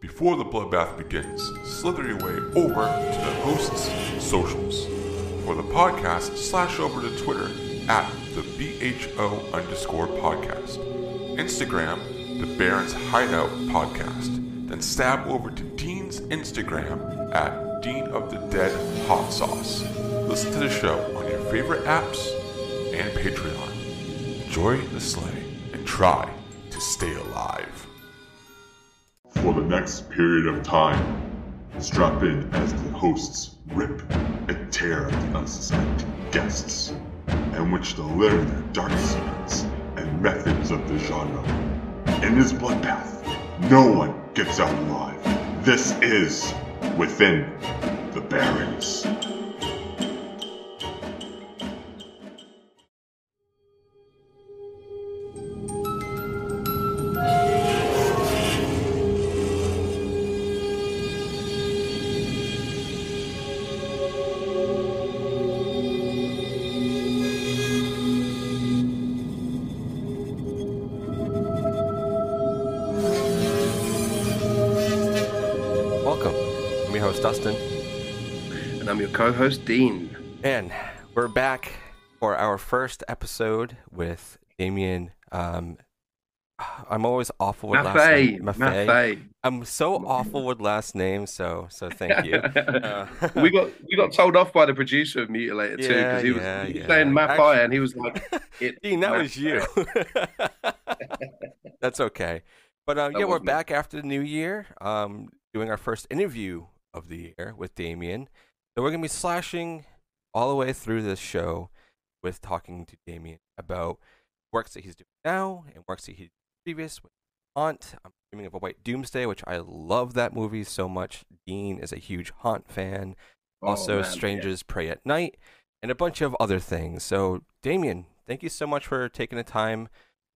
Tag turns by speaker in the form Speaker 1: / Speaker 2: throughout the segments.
Speaker 1: Before the bloodbath begins, slither your way over to the host's socials. For the podcast, slash over to Twitter at the BHO underscore podcast. Instagram, the Barrens Hideout podcast. Then stab over to Dean's Instagram at Dean of the Dead Hot Sauce. Listen to the show on your favorite apps and Patreon. Enjoy the sleigh and try to stay alive. The next period of time, strap in as the hosts rip and tear at the unsuspecting guests, in which they learn their dark secrets and methods of the genre. In this bloodbath, no one gets out alive. This is Within the Barrens.
Speaker 2: Your
Speaker 3: co-host Dean.
Speaker 2: And we're back for our first episode with Damian. Um, I'm always awful with last
Speaker 3: Maffei,
Speaker 2: name. Maffei.
Speaker 3: Maffei.
Speaker 2: I'm so awful with last names, so so thank you. Uh,
Speaker 3: we got we got told off by the producer of Mutilator
Speaker 2: 2
Speaker 3: because he was,
Speaker 2: yeah,
Speaker 3: he was
Speaker 2: yeah.
Speaker 3: saying Maffei and he was like, it,
Speaker 2: Dean, that was you. That's okay. But um, yeah, we're
Speaker 3: me.
Speaker 2: back after the new year, um, doing our first interview of the year with Damian. So we're gonna be slashing all the way through this show with talking to Damian about works that he's doing now and works that he did previous with Haunt. I'm dreaming of a White Doomsday, which I love that movie so much. Dean is a huge Haunt fan.
Speaker 3: Oh,
Speaker 2: Also,
Speaker 3: man, yeah.
Speaker 2: Strangers Prey at Night, and a bunch of other things. So, Damian, thank you so much for taking the time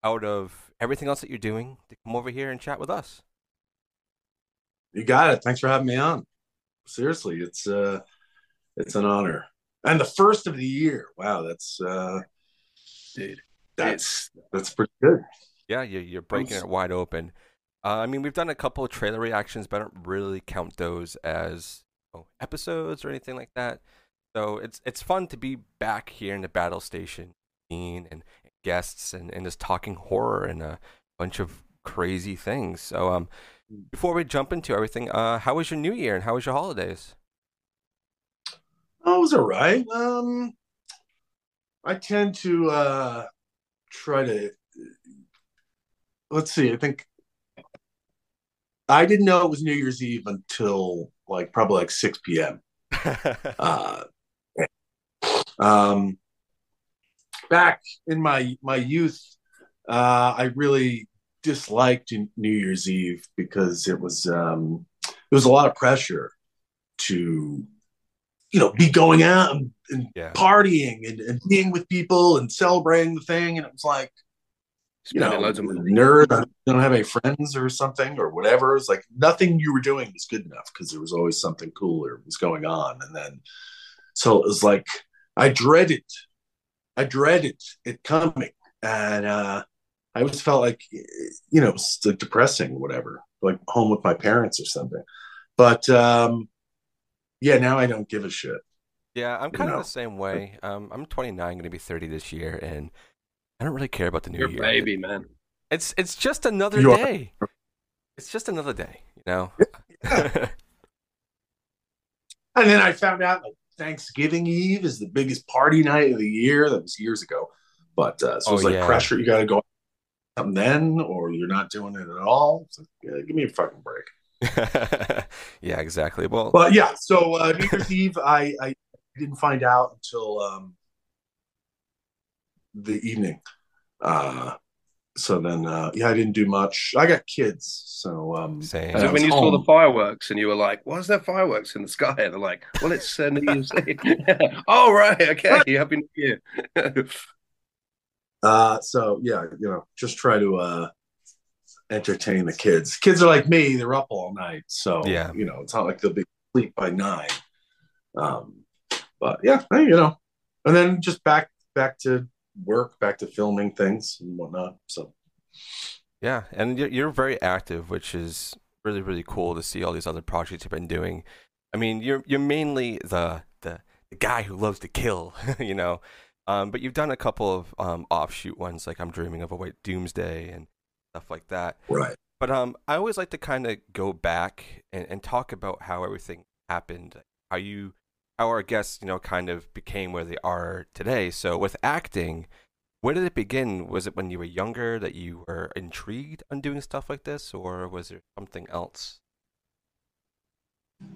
Speaker 2: out of everything else that you're doing to come over here and chat with us.
Speaker 4: You got it. Thanks for having me on. Seriously, it's uh it's an honor. And the first of the year. Wow, that's uh
Speaker 3: dude.
Speaker 4: that's that's pretty good.
Speaker 2: Yeah, you're, you're breaking
Speaker 4: s-
Speaker 2: it wide open. Uh, I mean, we've done a couple of trailer reactions, but I don't really count those as oh, episodes or anything like that. So it's it's fun to be back here in the battle station, Dean and guests, and, and just talking horror and a bunch of crazy things. So um, before we jump into everything, uh, how was your New Year and how was your holidays?
Speaker 4: Oh, it was all right. Um I tend to uh try to let's see, I think I didn't know it was New Year's Eve until like probably like 6 p.m. uh, um, back in my my youth, uh, I really disliked New Year's Eve because it was um, it was a lot of pressure to you know be going out and, and
Speaker 2: Yeah.
Speaker 4: partying and, and being with people and celebrating the thing, and it was like you
Speaker 3: Spending
Speaker 4: know,
Speaker 3: loads of money.
Speaker 4: nerd. I don't have any friends or something or whatever. It's like nothing you were doing was good enough because there was always something cooler was going on. And then, so it was like I dreaded, I dreaded it coming, and uh, I always felt like, you know, it's like depressing, whatever, like home with my parents or something. But um, yeah, now I don't give a shit.
Speaker 2: Yeah, I'm kind
Speaker 4: know.
Speaker 2: of the same way. Um, I'm 29, going to be 30 this year, and I don't really care about the new
Speaker 3: You're
Speaker 2: year.
Speaker 3: baby, man.
Speaker 2: It's it's just another
Speaker 4: You are.
Speaker 2: day. It's just another day, you know.
Speaker 4: And then I found out like Thanksgiving Eve is the biggest party night of the year. That was years ago. But uh, so
Speaker 2: Oh,
Speaker 4: it's like
Speaker 2: yeah.
Speaker 4: pressure. You got to go something then, or you're not doing it at all. It's like, yeah, give me a fucking break.
Speaker 2: yeah, exactly. Well,
Speaker 4: But yeah, so uh, New Year's Eve, I, I didn't find out until um, the evening. Uh, so then, uh, yeah, I didn't do much. I got kids, so um,
Speaker 2: Same.
Speaker 3: Was
Speaker 4: I
Speaker 3: it when
Speaker 4: was
Speaker 3: you saw the fireworks and you were like, "Why is there fireworks in the sky?" And they're like, "Well, it's uh, New Year's Eve." oh, right, okay, Happy New Year.
Speaker 4: Uh, so yeah, you know, just try to uh, entertain the kids. Kids are like me; they're up all night, so
Speaker 2: Yeah.
Speaker 4: you know, it's not like they'll be asleep by nine. Um, but yeah, you know, and then just back back to work, back to filming things and whatnot. So
Speaker 2: yeah, and you're, you're very active, which is really really cool to see all these other projects you've been doing. I mean, you're you're mainly the the, the guy who loves to kill, you know. Um, but you've done a couple of um, offshoot ones, like I'm Dreaming of a White Doomsday and stuff like that.
Speaker 4: Right.
Speaker 2: But um, I always like to kind of go back and, and talk about how everything happened, how you, how our guests, you know, kind of became where they are today. So with acting, where did it begin? Was it when you were younger that you were intrigued on doing stuff like this, or was there something else?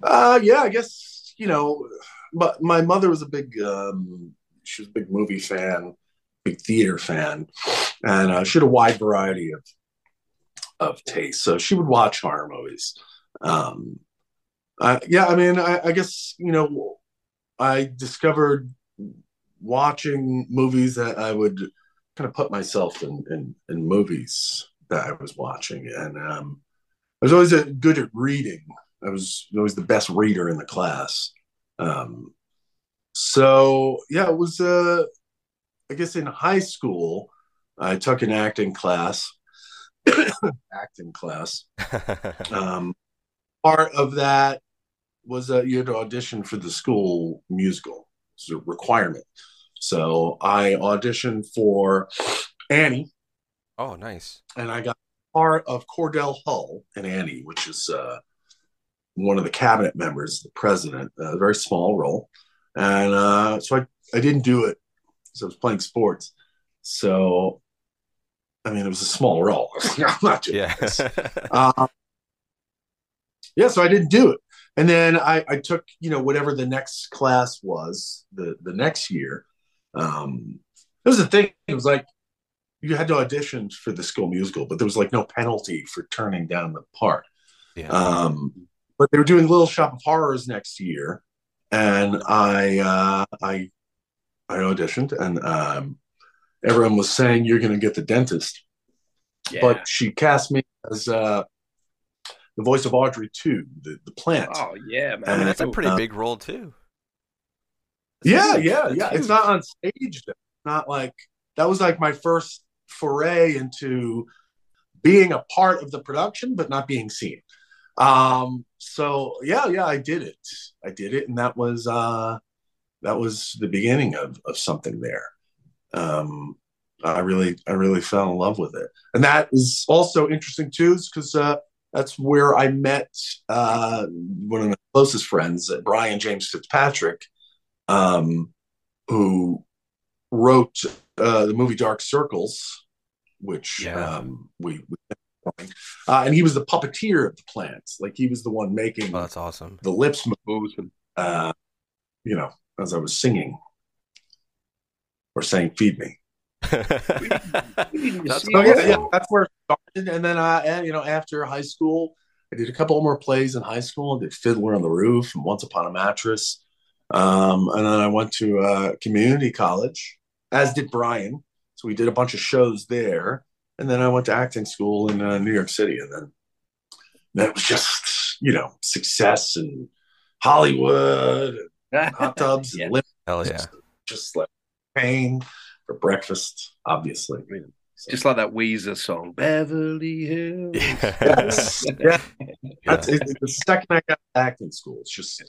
Speaker 4: Uh, yeah, I guess you know, but my mother was a big, um, she was a big movie fan, big theater fan, and uh, she had a wide variety of of taste. So she would watch horror movies. Um, uh, yeah, I mean, I, I guess you know, I discovered watching movies that I would kind of put myself in in, in movies that I was watching, and um, I was always a, good at reading. I was always the best reader in the class. Um, so yeah, it was. Uh, I guess in high school, I took an acting class, acting class. Um, part of that was that you had to audition for the school musical. It's a requirement. So I auditioned for Annie.
Speaker 2: Oh, nice.
Speaker 4: And I got part of Cordell Hull and Annie, which is uh, one of the cabinet members, the president, a very small role. And uh, so I, I didn't do it because I was playing sports. So, I mean, it was a small role. I'm not doing
Speaker 2: Yeah.
Speaker 4: this. Um, yeah, so I didn't do it. And then I, I took, you know, whatever the next class was the, the next year. Um, it was the thing. It was like you had to audition for the school musical, but there was like no penalty for turning down the part.
Speaker 2: yeah.
Speaker 4: Um, but they were doing Little Shop of Horrors next year, and I uh, I I auditioned, and um, everyone was saying you're going to get the dentist,
Speaker 3: Yeah.
Speaker 4: but she cast me as uh, the voice of Audrey II, the the plant.
Speaker 3: oh yeah, man.
Speaker 2: I mean, that's a pretty
Speaker 4: uh,
Speaker 2: big role too.
Speaker 4: yeah,
Speaker 2: huge.
Speaker 4: yeah,
Speaker 2: That's
Speaker 4: yeah. It's not on stage. Though. Not like that was like my first foray into being a part of the production, but not being seen. Um, so yeah, yeah, I did it. I did it, and that was uh, that was the beginning of of something there. Um, I really, I really fell in love with it, and that was also interesting too, because uh, that's where I met uh, one of my closest friends, uh, Brian James Fitzpatrick, um, who wrote uh, the movie Dark Circles, which
Speaker 2: Yeah.
Speaker 4: um, we, we uh, and he was the puppeteer of the plant. Like he was the one making
Speaker 2: Oh, that's awesome.
Speaker 4: the lips move,
Speaker 3: Awesome.
Speaker 4: uh, you know, as I was singing or saying, "Feed me."
Speaker 2: that's
Speaker 3: see
Speaker 4: So yeah,
Speaker 2: awesome.
Speaker 4: yeah, that's where it started. And then, I, you know, after high school, I did a couple more plays in high school. I did Fiddler on the Roof and Once Upon a Mattress. Um, and then I went to uh, community college, as did Brian. So we did a bunch of shows there. And then I went to acting school in uh, New York City. And then that was just, you know, success and Hollywood, and hot tubs,
Speaker 3: Yeah.
Speaker 4: and lip,
Speaker 2: Hell yeah.
Speaker 4: just like pain for breakfast, obviously. So-
Speaker 3: Just like that Weezer song, Beverly Hills.
Speaker 4: Yes. yeah. That's it, the second I got to acting school. It's just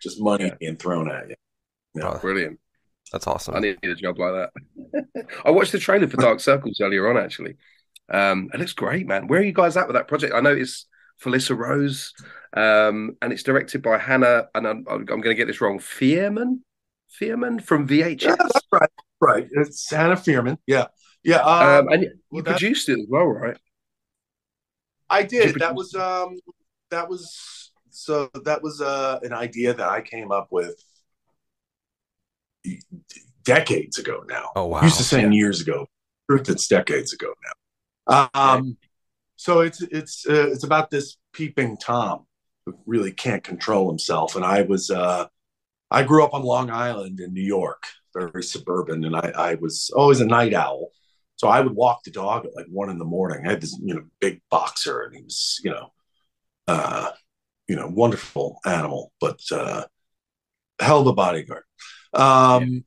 Speaker 4: just money
Speaker 3: Yeah.
Speaker 4: being thrown at you.
Speaker 2: Oh,
Speaker 3: Brilliant.
Speaker 2: that's awesome.
Speaker 3: I need a job like that. I watched the trailer for Dark Circles earlier on, actually. Um, it looks great, man. Where are you guys at with that project? I know it's Felissa Rose, um, and it's directed by Hannah, and I'm, I'm going to get this wrong, Fierman? Fierman from VHS?
Speaker 4: Yeah, that's right. Right. It's Hannah Fierman. Yeah. Yeah. Um,
Speaker 3: um, and you
Speaker 4: well, that-
Speaker 3: produced it as well, right?
Speaker 4: I
Speaker 3: Did
Speaker 4: did. That was um that was so that was uh an idea that I came up with decades ago now.
Speaker 2: Oh wow.
Speaker 4: I used to saying years ago. Truth, it's decades ago now. Um, so it's it's uh, it's about this peeping tom who really can't control himself. And I was uh, I grew up on Long Island in New York, very suburban, and I, I was always a night owl. So I would walk the dog at like one in the morning. I had this you know big boxer, and he was you know uh, you know wonderful animal, but uh, hell of a bodyguard. Um,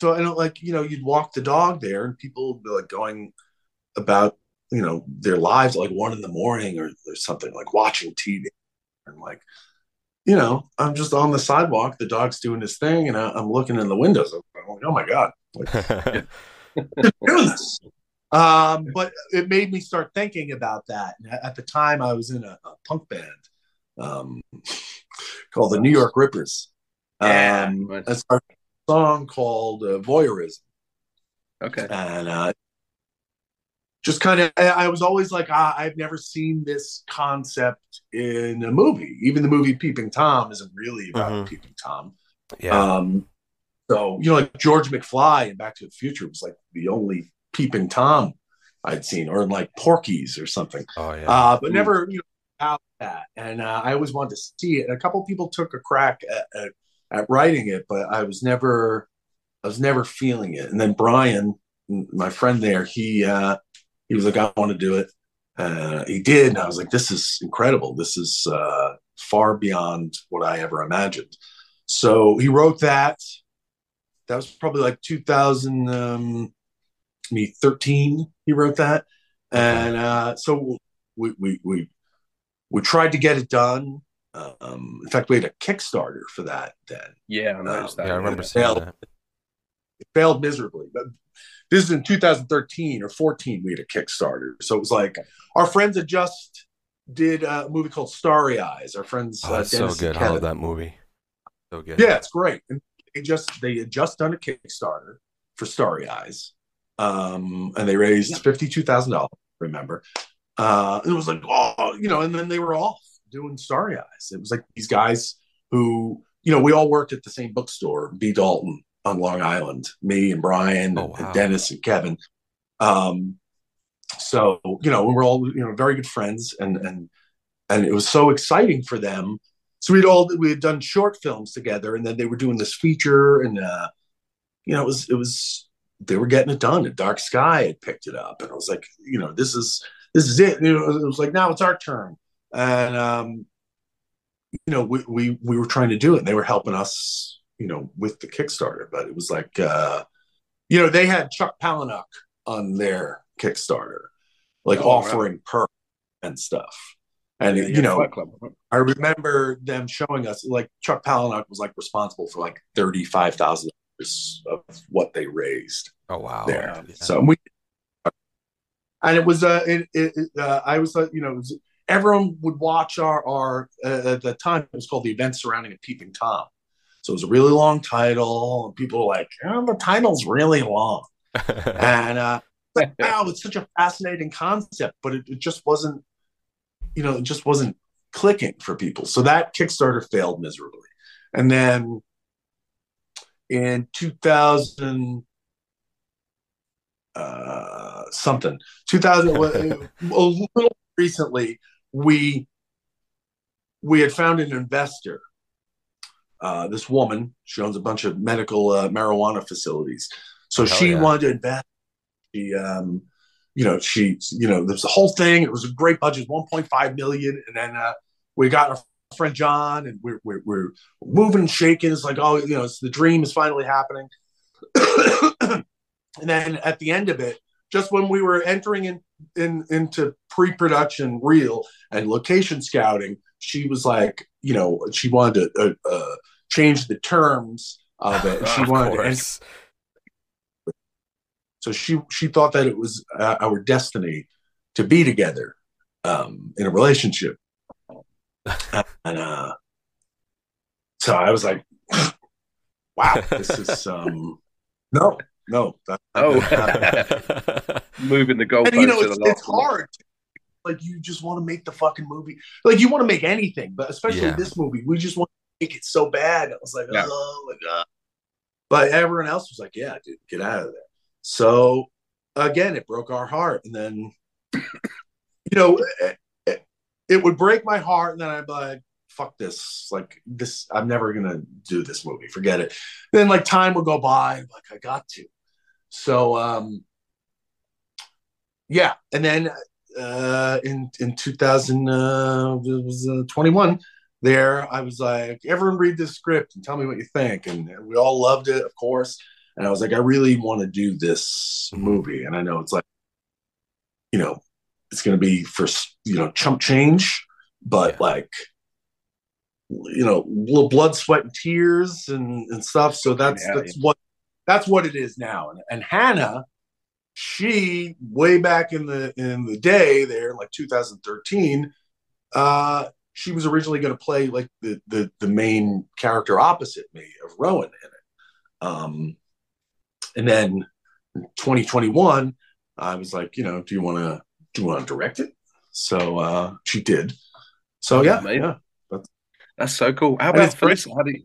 Speaker 4: so I don't like, you know, you'd walk the dog there and people would be like going about you know, their lives at like one in the morning or, or something, like watching TV. And like, you know, I'm just on the sidewalk, the dog's doing his thing, and I, am looking in the windows. I'm like, oh my God, like, doing this. Um, but it made me start thinking about that. At the time, I was in a, a punk band um, called the New York Rippers. Um, yeah, it's our song called uh, Voyeurism.
Speaker 3: Okay.
Speaker 4: And uh, just kind of, I was always like, ah, I've never seen this concept in a movie. Even the movie Peeping Tom isn't really about mm-hmm. Peeping Tom.
Speaker 2: Yeah. Um,
Speaker 4: so, you know, like George McFly in Back to the Future was like the only Peeping Tom I'd seen, or like Porky's or something.
Speaker 2: Oh, yeah.
Speaker 4: Uh, but never, you know, out that. And uh, I always wanted to see it. And a couple people took a crack at, at, at writing it, but I was never, I was never feeling it. And then Brian, my friend there, he, uh, he was like, I want to do it. Uh, he did. And I was like, this is incredible. This is uh, far beyond what I ever imagined. So he wrote that. That was probably like 2013. Um, he wrote that. And uh, so we, we, we, we tried to get it done. Um, in fact, we had a Kickstarter for that then.
Speaker 3: Yeah, I noticed
Speaker 2: that. Yeah, I remember seeing that.
Speaker 4: It failed miserably. But this is in 2013 or 14 we had a kickstarter. So it was like our friends had just did a movie called starry eyes. Our friends
Speaker 2: oh, uh, so good. I love that movie. So good.
Speaker 4: Yeah it's great. And they just they had just done a kickstarter for starry eyes. Um, and they raised $52000 remember? Uh, and it was like oh you know and then they were off doing starry eyes. It was like these guys who you know we all worked at the same bookstore b. Dalton on Long Island, me and Brian oh, wow. and Dennis and Kevin. Um, so you know, we were all you know very good friends, and and and it was so exciting for them. So we'd all we had done short films together, and then they were doing this feature, and uh, you know, it was it was they were getting it done. And Dark Sky had picked it up, and I was like, you know, this is this is it. You know, it was like now it's our turn, and um, you know, we we we were trying to do it, and they were helping us you know, with the Kickstarter, but it was like, uh, you know, they had Chuck Palahniuk on their Kickstarter, like oh, offering perks and stuff. And, yeah, you know, I remember them showing us like Chuck Palahniuk was like responsible for like $35,000 of what they raised.
Speaker 2: Oh, wow.
Speaker 4: There. Yeah. So we, and it was, uh, it, it, uh, I was, uh, you know, was, everyone would watch our, our, uh, at the time it was called the event surrounding a peeping Tom so it was a really long title. And people were like, oh, the title's really long. and uh, like, wow, it's such a fascinating concept, but it, it just wasn't, you know, it just wasn't clicking for people. So that Kickstarter failed miserably. And then in 2000, uh, something, 2000, a little recently, we we had found an investor uh, this woman. She owns a bunch of medical uh, marijuana facilities. So Hell she yeah. wanted to invest. She, um, you know, she, you know, there's the whole thing. It was a great budget, 1.5 million, and then uh, we got our friend John, and we're we're, we're moving and shaking. It's like, oh, you know, it's the dream is finally happening. and then at the end of it, just when we were entering in, in into pre-production reel and location scouting, she was like, you know, she wanted to uh, uh, change the terms of it. She
Speaker 2: of
Speaker 4: wanted course. to. So she she thought that it was uh, our destiny to be together um, in a relationship, and uh, so I was like, "Wow, this is um, no, no,
Speaker 3: that, oh, moving the goalpost." And, you know,
Speaker 4: it's, it's hard like you just want to make the fucking movie. Like you want to make anything, but especially yeah. this movie, we just want to make it so bad. I was like, yeah. oh my god. But everyone else was like, yeah, dude, get out of there. So again, it broke our heart. And then, you know, it, it, it would break my heart. And then I'd be like, fuck this. Like this, I'm never gonna do this movie. Forget it. Then like time would go by. like, I got to. So um yeah. And then uh, in in 2021 uh, there i was like everyone read this script and tell me what you think and we all loved it of course and i was like i really want to do this movie and i know it's like you know it's going to be for you know chump change, but
Speaker 2: Yeah.
Speaker 4: like you know, little blood, sweat, and tears and and stuff. So that's
Speaker 3: Yeah,
Speaker 4: that's what that's what it is now. And, and Hannah, she way back in the in the day there, like 2013, uh, she was originally going to play like the the the main character opposite me of Rowan in it. Um, and then 2021, I was like, you know, do you want to do you want to direct it? So uh, she did. So yeah,
Speaker 3: Amazing.
Speaker 4: yeah.
Speaker 3: That's so cool. How about. Felissa? How do you...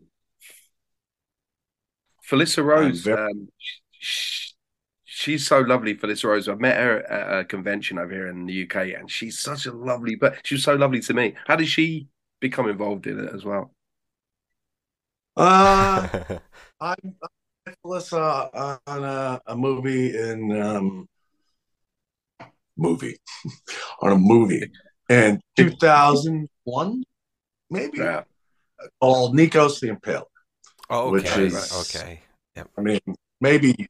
Speaker 3: Felissa Rose?
Speaker 4: very-
Speaker 3: Um, sh- she's so lovely, Felissa Rose. I've met her at a convention over here in the UK, and she's such a lovely. But she was so lovely to me. How did she become involved in it as well?
Speaker 4: Uh, I I met Felissa on a, a movie in um, movie on a movie in 2001, maybe
Speaker 3: Yeah.
Speaker 4: called Nikos the Impaler.
Speaker 2: oh,
Speaker 4: Which
Speaker 2: okay.
Speaker 4: is-
Speaker 2: right, okay.
Speaker 4: I mean, maybe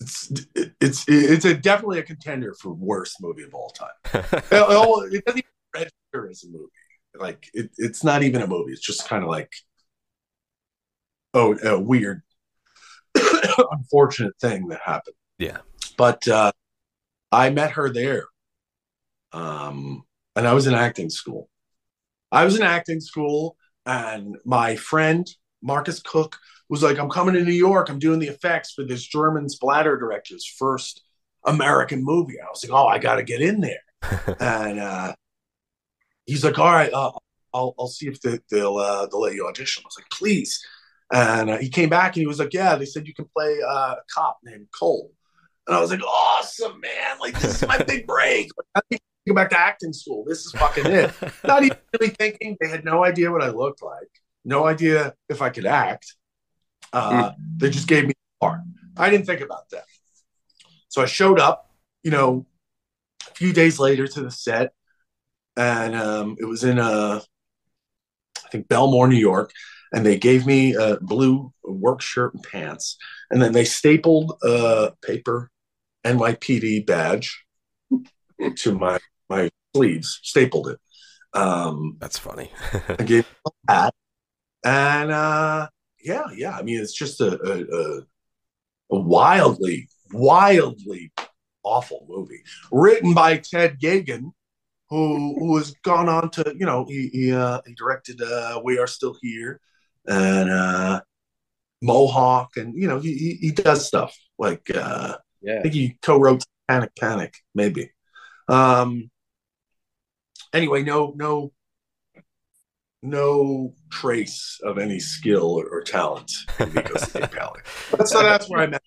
Speaker 4: it's it's it's a definitely a contender for worst movie of all time. It, it doesn't even register as a movie. Like it, it's not even a movie. It's just kind of like oh, a weird, unfortunate thing that happened.
Speaker 2: yeah.
Speaker 4: But uh, I met her there, um, and I was in acting school. I was in acting school, and my friend Marcus Koch was like, "I'm coming to New York. I'm doing the effects for this German splatter director's first American movie." I was like, "Oh, I got to get in there." and uh, he's like, "All right, uh, I'll I'll see if they, they'll uh, they'll let you audition." I was like, "Please." And uh, he came back and he was like, "Yeah, they said you can play uh, a cop named Cole." And I was like, "Awesome, man! Like this is my big break. I need to go back to acting school. This is fucking it." Not even really thinking. They had no idea what I looked like, no idea if I could act. Uh, They just gave me the part. I didn't think about that. So I showed up, you know, a few days later to the set, and um, it was in uh, I think Bellmore, New York, and they gave me a blue work shirt and pants, and then they stapled a paper NYPD badge to my my sleeves, stapled it. Um,
Speaker 2: That's funny.
Speaker 4: I gave a hat, and uh, yeah, yeah. I mean, it's just a, a, a, wildly, wildly awful movie written by Ted Geoghegan, who who has gone on to you know he he, uh, he directed uh, We Are Still Here and uh, Mohawk, and you know he he, he does stuff like uh, I think he co-wrote Panic Panic, maybe. Um anyway, no no no trace of any skill or, or talent in Nikos the Impaler. So that's where I'm at.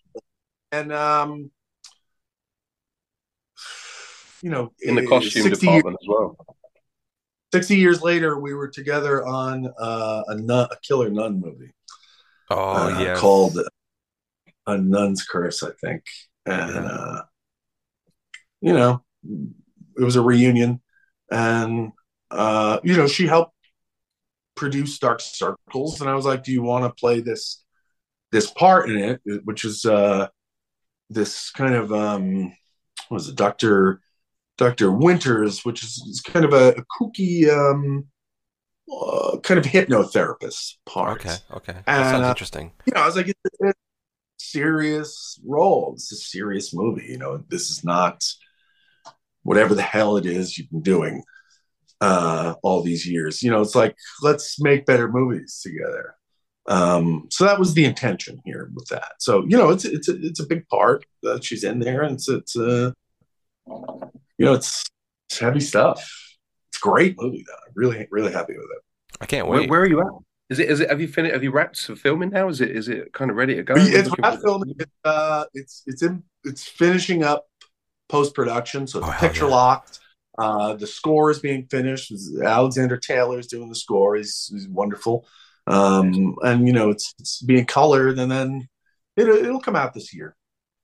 Speaker 4: And um you know,
Speaker 3: In the costume
Speaker 4: 60 years,
Speaker 3: department as well.
Speaker 4: 60 years later, we were together on uh, a, nun, a killer nun movie
Speaker 2: oh
Speaker 4: uh,
Speaker 2: yeah.
Speaker 4: called A Nun's Curse, I think. And,
Speaker 2: Yeah.
Speaker 4: uh, you know, it was a reunion. And, uh, you know, she helped produce Dark Circles. And I was like, do you want to play this this part in it, which is uh, this kind of, um, what was it, Dr. Dr. Winters, which is, is kind of a, a kooky, um, uh, kind of hypnotherapist part
Speaker 2: Okay. Okay. That
Speaker 4: And,
Speaker 2: sounds
Speaker 4: uh,
Speaker 2: interesting.
Speaker 4: you know, I was like, it's a serious role. It's a serious movie. You know, this is not whatever the hell it is you've been doing uh, all these years. You know, it's like let's make better movies together. Um, so that was the intention here with that. So you know, it's it's a, it's a big part that she's in there, and it's it's uh, you know, it's, it's heavy stuff. It's a great movie though. I'm really really happy with it.
Speaker 2: I can't wait.
Speaker 3: where are you at? Is it? Is it? Have you finished? Have you wrapped for filming now? Is it? Is it kind of ready to go?
Speaker 4: it's
Speaker 3: Looking
Speaker 4: not
Speaker 3: for-
Speaker 4: filming. It's uh, it's it's in it's finishing up post production, so it's
Speaker 2: Oh,
Speaker 4: picture
Speaker 2: yeah.
Speaker 4: locked. Uh, the score is being finished. Alexander Taylor is doing the score. He's, he's wonderful. Um, and you know it's it's being colored, and then it, it'll come out this year.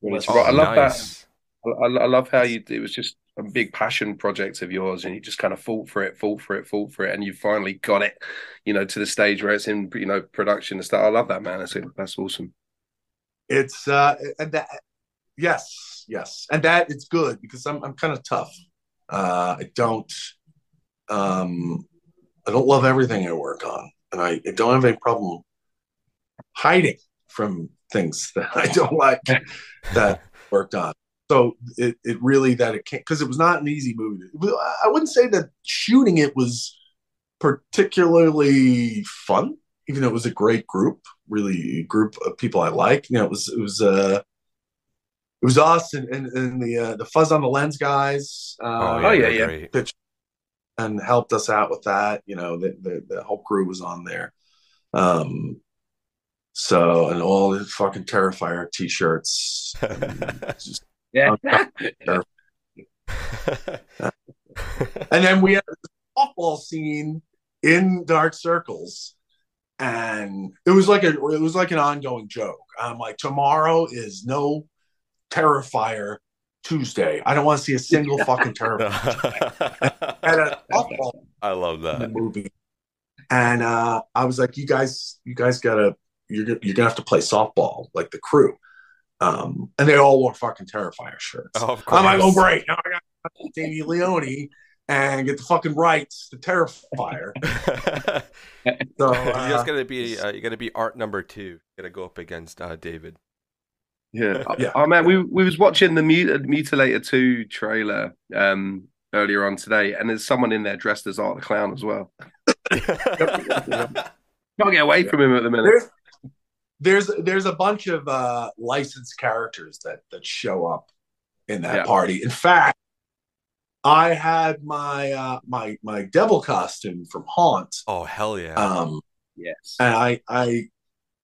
Speaker 3: Well, it's
Speaker 2: Oh,
Speaker 3: right. I love that. I, I love how you. It was just a big passion project of yours, and you just kind of fought for it, fought for it, fought for it, and you finally got it. You know, to the stage where it's in, you know, production and stuff. I love that, man. That's that's awesome.
Speaker 4: It's uh, and that yes, yes, and that it's good because I'm I'm kind of tough. Uh, I don't um, I don't love everything I work on, and I, I don't have any problem hiding from things that I don't like that worked on. So it, it really that it can't because it was not an easy movie. I wouldn't say that shooting it was particularly fun, even though it was a great group, really a group of people I like. You know, it was it was uh it was us and, and, and the uh, the fuzz on the lens guys. Uh,
Speaker 3: Oh, yeah, yeah.
Speaker 4: pitched and helped us out with that. You know, the, the, the whole crew was on there. Um, so, and all the fucking Terrifier t shirts. just,
Speaker 3: Yeah.
Speaker 4: and then we had a softball scene in Dark Circles. And it was like a it was like an ongoing joke. I'm like, tomorrow is no Terrifier Tuesday. I don't want to see a single fucking Terrifier. And a softball
Speaker 2: I love that.
Speaker 4: movie. And uh, I was like, you guys, you guys gotta, you're gonna- you're gonna have to play softball like the crew. Um, and they all wore fucking Terrifier shirts.
Speaker 2: Oh, of course.
Speaker 4: I'm like, oh great, now I got Davey Leone and get the fucking rights to Terrifier. So
Speaker 2: You're
Speaker 4: uh,
Speaker 2: just gonna be uh, you're gonna be art number two. You Gonna go up against uh, David.
Speaker 3: Yeah.
Speaker 4: Yeah.
Speaker 3: Oh man, we we was watching the Mut- Mutilator 2 trailer um earlier on today, and there's someone in there dressed as Art the Clown as well. Can't get away from him at the minute.
Speaker 4: there's there's there's a bunch of uh, licensed characters that that show up in that
Speaker 3: Yeah.
Speaker 4: party. In fact, I had my uh, my my devil costume from Haunt,
Speaker 2: oh hell yeah!
Speaker 4: um,
Speaker 3: Yes.
Speaker 4: and I I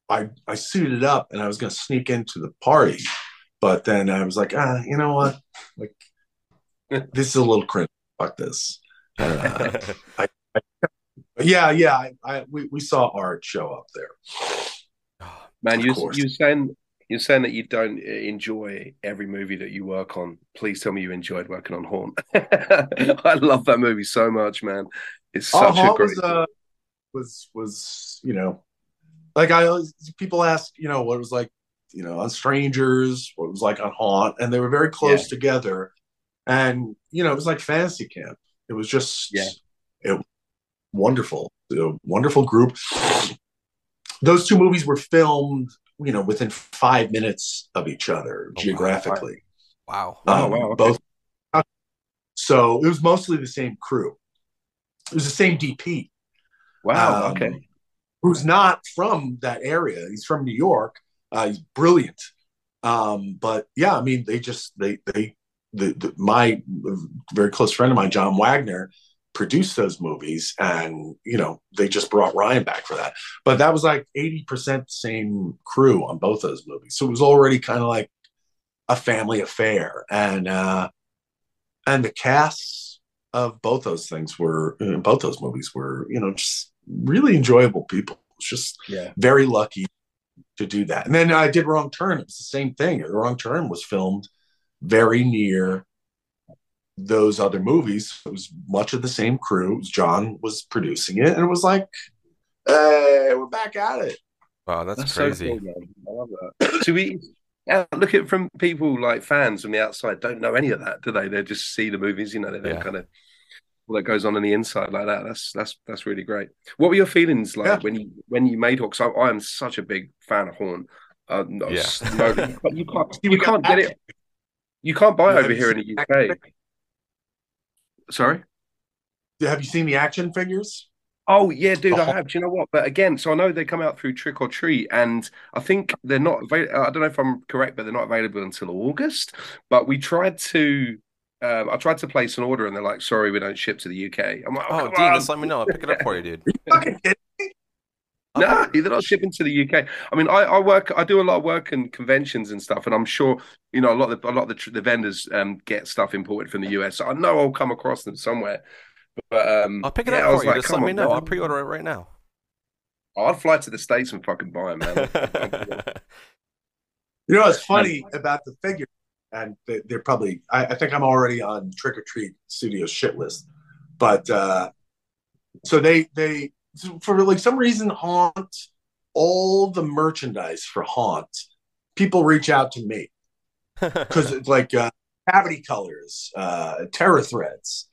Speaker 4: I I suited up and I was gonna sneak into the party, but then I was like, ah, you know what, like this is a little cringe. Fuck this. Uh, but yeah, yeah, I, I we, we saw Art show up there.
Speaker 3: Man,
Speaker 4: Of
Speaker 3: you
Speaker 4: course.
Speaker 3: you saying you're saying that you don't uh, enjoy every movie that you work on. Please tell me you enjoyed working on Haunt. I love that movie so much, man. It's
Speaker 4: Oh,
Speaker 3: such a great.
Speaker 4: was uh, was was you know, like I always people ask you know what it was like you know on Strangers, what it was like on Haunt, and they were very close together, and you know it was like fantasy camp. It was just
Speaker 3: Yeah.
Speaker 4: it wonderful, a wonderful group. Those two movies were filmed, you know, within five minutes of each other
Speaker 2: wow.
Speaker 4: geographically.
Speaker 2: wow.
Speaker 3: Oh,
Speaker 4: Um,
Speaker 3: wow, okay.
Speaker 4: Both. So it was mostly the same crew. It was the same DP.
Speaker 3: wow.
Speaker 4: um,
Speaker 3: okay.
Speaker 4: Who's not from that area? He's from New York. Uh, he's brilliant. Um, but yeah, I mean, they just they they the, the my very close friend of mine, John Wagner, produced those movies, and you know they just brought Ryan back for that. But that was like eighty percent same crew on both those movies, so it was already kind of like a family affair, and uh, and the casts of both those things were uh, both those movies were you know just really enjoyable people. It's just
Speaker 3: Yeah.
Speaker 4: very lucky to do that. And then I did Wrong Turn. It was the same thing. The Wrong Turn was filmed very near those other movies. It was much of the same crew. Was John was producing it, and it was like, hey, we're back at it.
Speaker 2: Wow, that's,
Speaker 3: so
Speaker 2: crazy.
Speaker 3: cool. I love that. So we yeah, look at from people like fans from the outside don't know any of that, do they? They just see the movies, you know, they don't
Speaker 2: Yeah.
Speaker 3: kind of all that goes on in the inside like that. That's that's that's really great. What were your feelings like
Speaker 4: Yeah.
Speaker 3: when you when you made Hawks? I, I am such a big fan of Haunt. Uh, no,
Speaker 2: Yeah.
Speaker 3: no, but you can't you can't get it. You can't buy
Speaker 4: Yeah,
Speaker 3: over here in the
Speaker 4: the
Speaker 3: UK. Sorry.
Speaker 4: Have you seen the action figures?
Speaker 3: Oh yeah, dude, I have. Do you know what? But again, so I know they come out through Trick or Treat, and I think they're not. Avail- I don't know if I'm correct, but they're not available until August. But we tried to. Um, I tried to place an order, and they're like, "Sorry, we don't ship to the UK." I'm like, "Oh,
Speaker 2: Oh, dude,
Speaker 3: on."
Speaker 2: just let me know. I'll pick it up for you, dude.
Speaker 4: Are you fucking kidding me?
Speaker 3: No, they're not shipping to the UK. I mean, I, I work, I do a lot of work in conventions and stuff, and I'm sure you know a lot of the, a lot of the, tr- the vendors um, get stuff imported from the US. So I know I'll come across them somewhere. But um,
Speaker 2: I'll pick it
Speaker 3: yeah, I
Speaker 2: up for you.
Speaker 3: like,
Speaker 2: Just let me
Speaker 3: on,
Speaker 2: know.
Speaker 3: man."
Speaker 2: I'll pre-order it right now.
Speaker 3: I'd fly to the states and fucking buy them, man.
Speaker 4: You know what's funny about the figure, and they- they're probably. I, I think I'm already on Trick or Treat Studios shit list, but uh, so they they for like some reason haunt all the merchandise for haunt. People reach out to me, because it's like uh, cavity colors, uh, terror threads.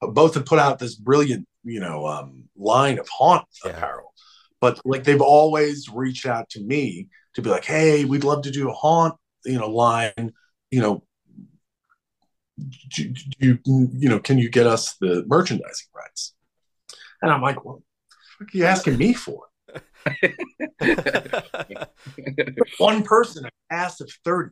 Speaker 4: Both have put out this brilliant, you know, um, line of haunt
Speaker 2: Yeah.
Speaker 4: apparel. But like they've always reached out to me to be like, "Hey, we'd love to do a haunt, you know, line. You know, do, do you you know, can you get us the merchandising rights?" And I'm like, "What are you asking me for?" one person a cast of 30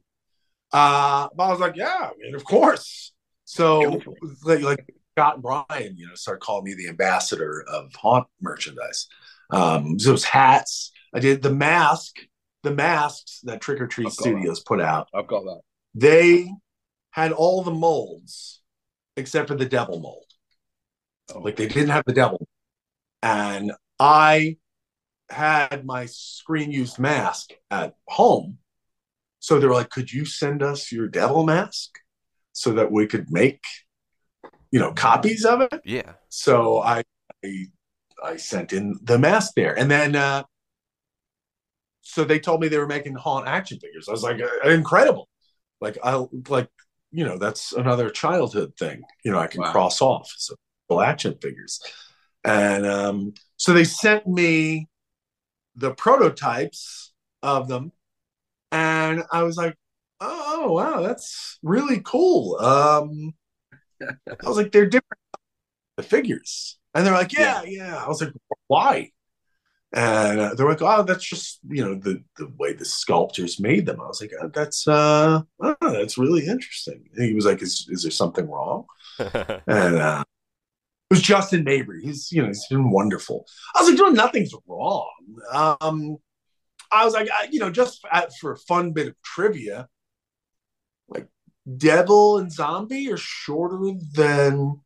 Speaker 4: uh but i was like yeah i mean of course. So like, like scott and brian you know started calling me the ambassador of haunt merchandise. Um so hats. I did the mask the masks that trick or treat studios put out.
Speaker 3: I've got that.
Speaker 4: They had all the molds except for the devil mold.
Speaker 3: Oh,
Speaker 4: like they didn't have the devil and i had my screen used mask at home. So they were like could you send us your devil mask so that we could make you know copies of it?
Speaker 2: Yeah.
Speaker 4: so i i, I sent in the mask there. And then uh so they told me they were making haunt action figures. I was like uh, incredible like i like you know that's another childhood thing. You know i can
Speaker 3: Wow.
Speaker 4: cross off so action figures. And um so they sent me the prototypes of them. And i was like oh wow that's really cool. Um i was like they're different the figures. And they're like yeah yeah. I was like why and uh, they're like oh that's just you know the the way the sculptors made them i was like oh, that's uh oh, that's really interesting and he was like is, is there something wrong and uh it was Justin Mabry. He's you know he's been wonderful. I was like, no, nothing's wrong. Um, I was like, I, you know, just for a fun bit of trivia, like Devil and Zombie are shorter than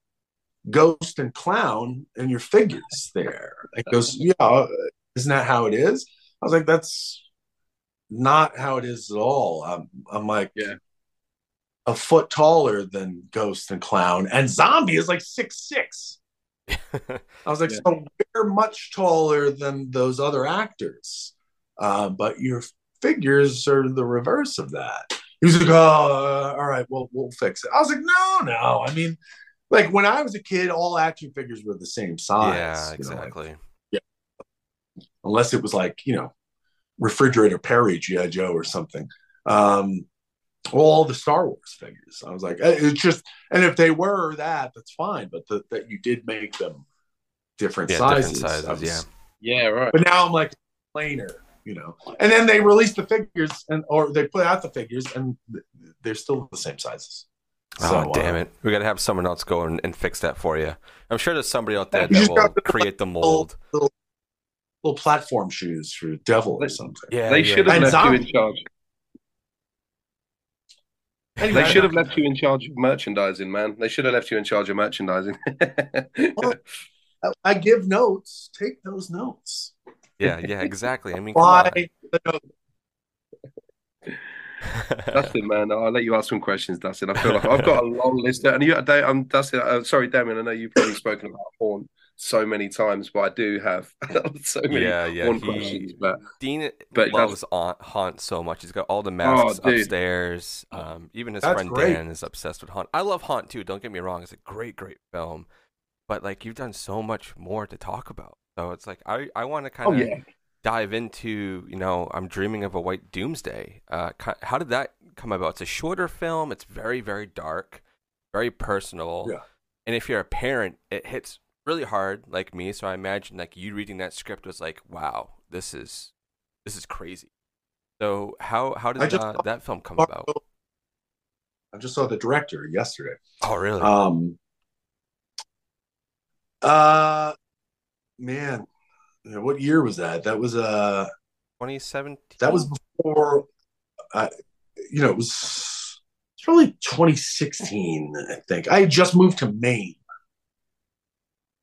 Speaker 4: Ghost and Clown in your figures. There, it goes, yeah, isn't that how it is? I was like, that's not how it is at all. I'm, I'm like,
Speaker 3: Yeah.
Speaker 4: a foot taller than Ghost and Clown, and Zombie is like six six. I was like,
Speaker 3: Yeah.
Speaker 4: so we're much taller than those other actors, uh, but your figures are the reverse of that. He was like, oh, uh, all right, well, we'll fix it. I was like, no, no. I mean, like when I was a kid, all action figures were the same size.
Speaker 2: yeah,
Speaker 4: you know, like,
Speaker 2: exactly.
Speaker 4: unless it was like you know refrigerator Perry GI Joe or something. Um, all the Star Wars figures. I was like, eh, it's just, and if they were that, that's fine. But the, that you did make them different
Speaker 2: Yeah, different
Speaker 4: sizes.
Speaker 2: sizes,
Speaker 4: was-
Speaker 2: yeah.
Speaker 3: Yeah, right.
Speaker 4: But now I'm like plainer, you know. And then they released the figures, and or they put out the figures, and they're still the same sizes.
Speaker 2: Oh damn
Speaker 4: uh,
Speaker 2: it! We gotta have someone else go and, and fix that for you. I'm sure there's somebody out there that will create the mold.
Speaker 4: Little, little platform shoes for Devil or something.
Speaker 2: Yeah,
Speaker 3: they
Speaker 2: yeah.
Speaker 3: should have
Speaker 4: And
Speaker 3: left you in charge.
Speaker 4: Anyway,
Speaker 3: They should have left you in charge of merchandising, man. They should have left you in charge of merchandising.
Speaker 4: Well, I- I give notes. Take those notes.
Speaker 2: Yeah, yeah, exactly. I mean, come
Speaker 4: Why
Speaker 2: on.
Speaker 4: the notes?
Speaker 3: Dustin, man, I'll let you ask some questions, Dustin. I feel like I've got a long list. And you, I'm Dustin. Uh, sorry, Damian. I know you've probably spoken about porn so many times, but I do have so many
Speaker 2: yeah, yeah.
Speaker 3: porn
Speaker 2: He,
Speaker 3: questions. But
Speaker 2: Dean
Speaker 3: But
Speaker 2: loves Haunt, Haunt so much. He's got all the masks
Speaker 3: Oh,
Speaker 2: upstairs. Um, even his
Speaker 4: That's
Speaker 2: friend
Speaker 4: great.
Speaker 2: Dan is obsessed with Haunt. I love Haunt too. Don't get me wrong; it's a great, great film. But like, you've done so much more to talk about. So it's like I, I want to kind
Speaker 3: oh
Speaker 2: of
Speaker 3: yeah,
Speaker 2: dive into. You know, I'm dreaming of a white doomsday. Uh, how did that come about? It's a shorter film. It's very, very dark, very personal.
Speaker 4: Yeah.
Speaker 2: And if you're a parent, it hits really hard, like me. So I imagine like you reading that script was like, wow, this is this is crazy. So how how did uh, that film come about?
Speaker 4: I just saw the director yesterday.
Speaker 2: Oh, really?
Speaker 4: Um, uh, man, what year was that? That was uh,
Speaker 2: 2017.
Speaker 4: that was before. Uh, you know, it was it's probably 2016, I think. I had just moved to Maine,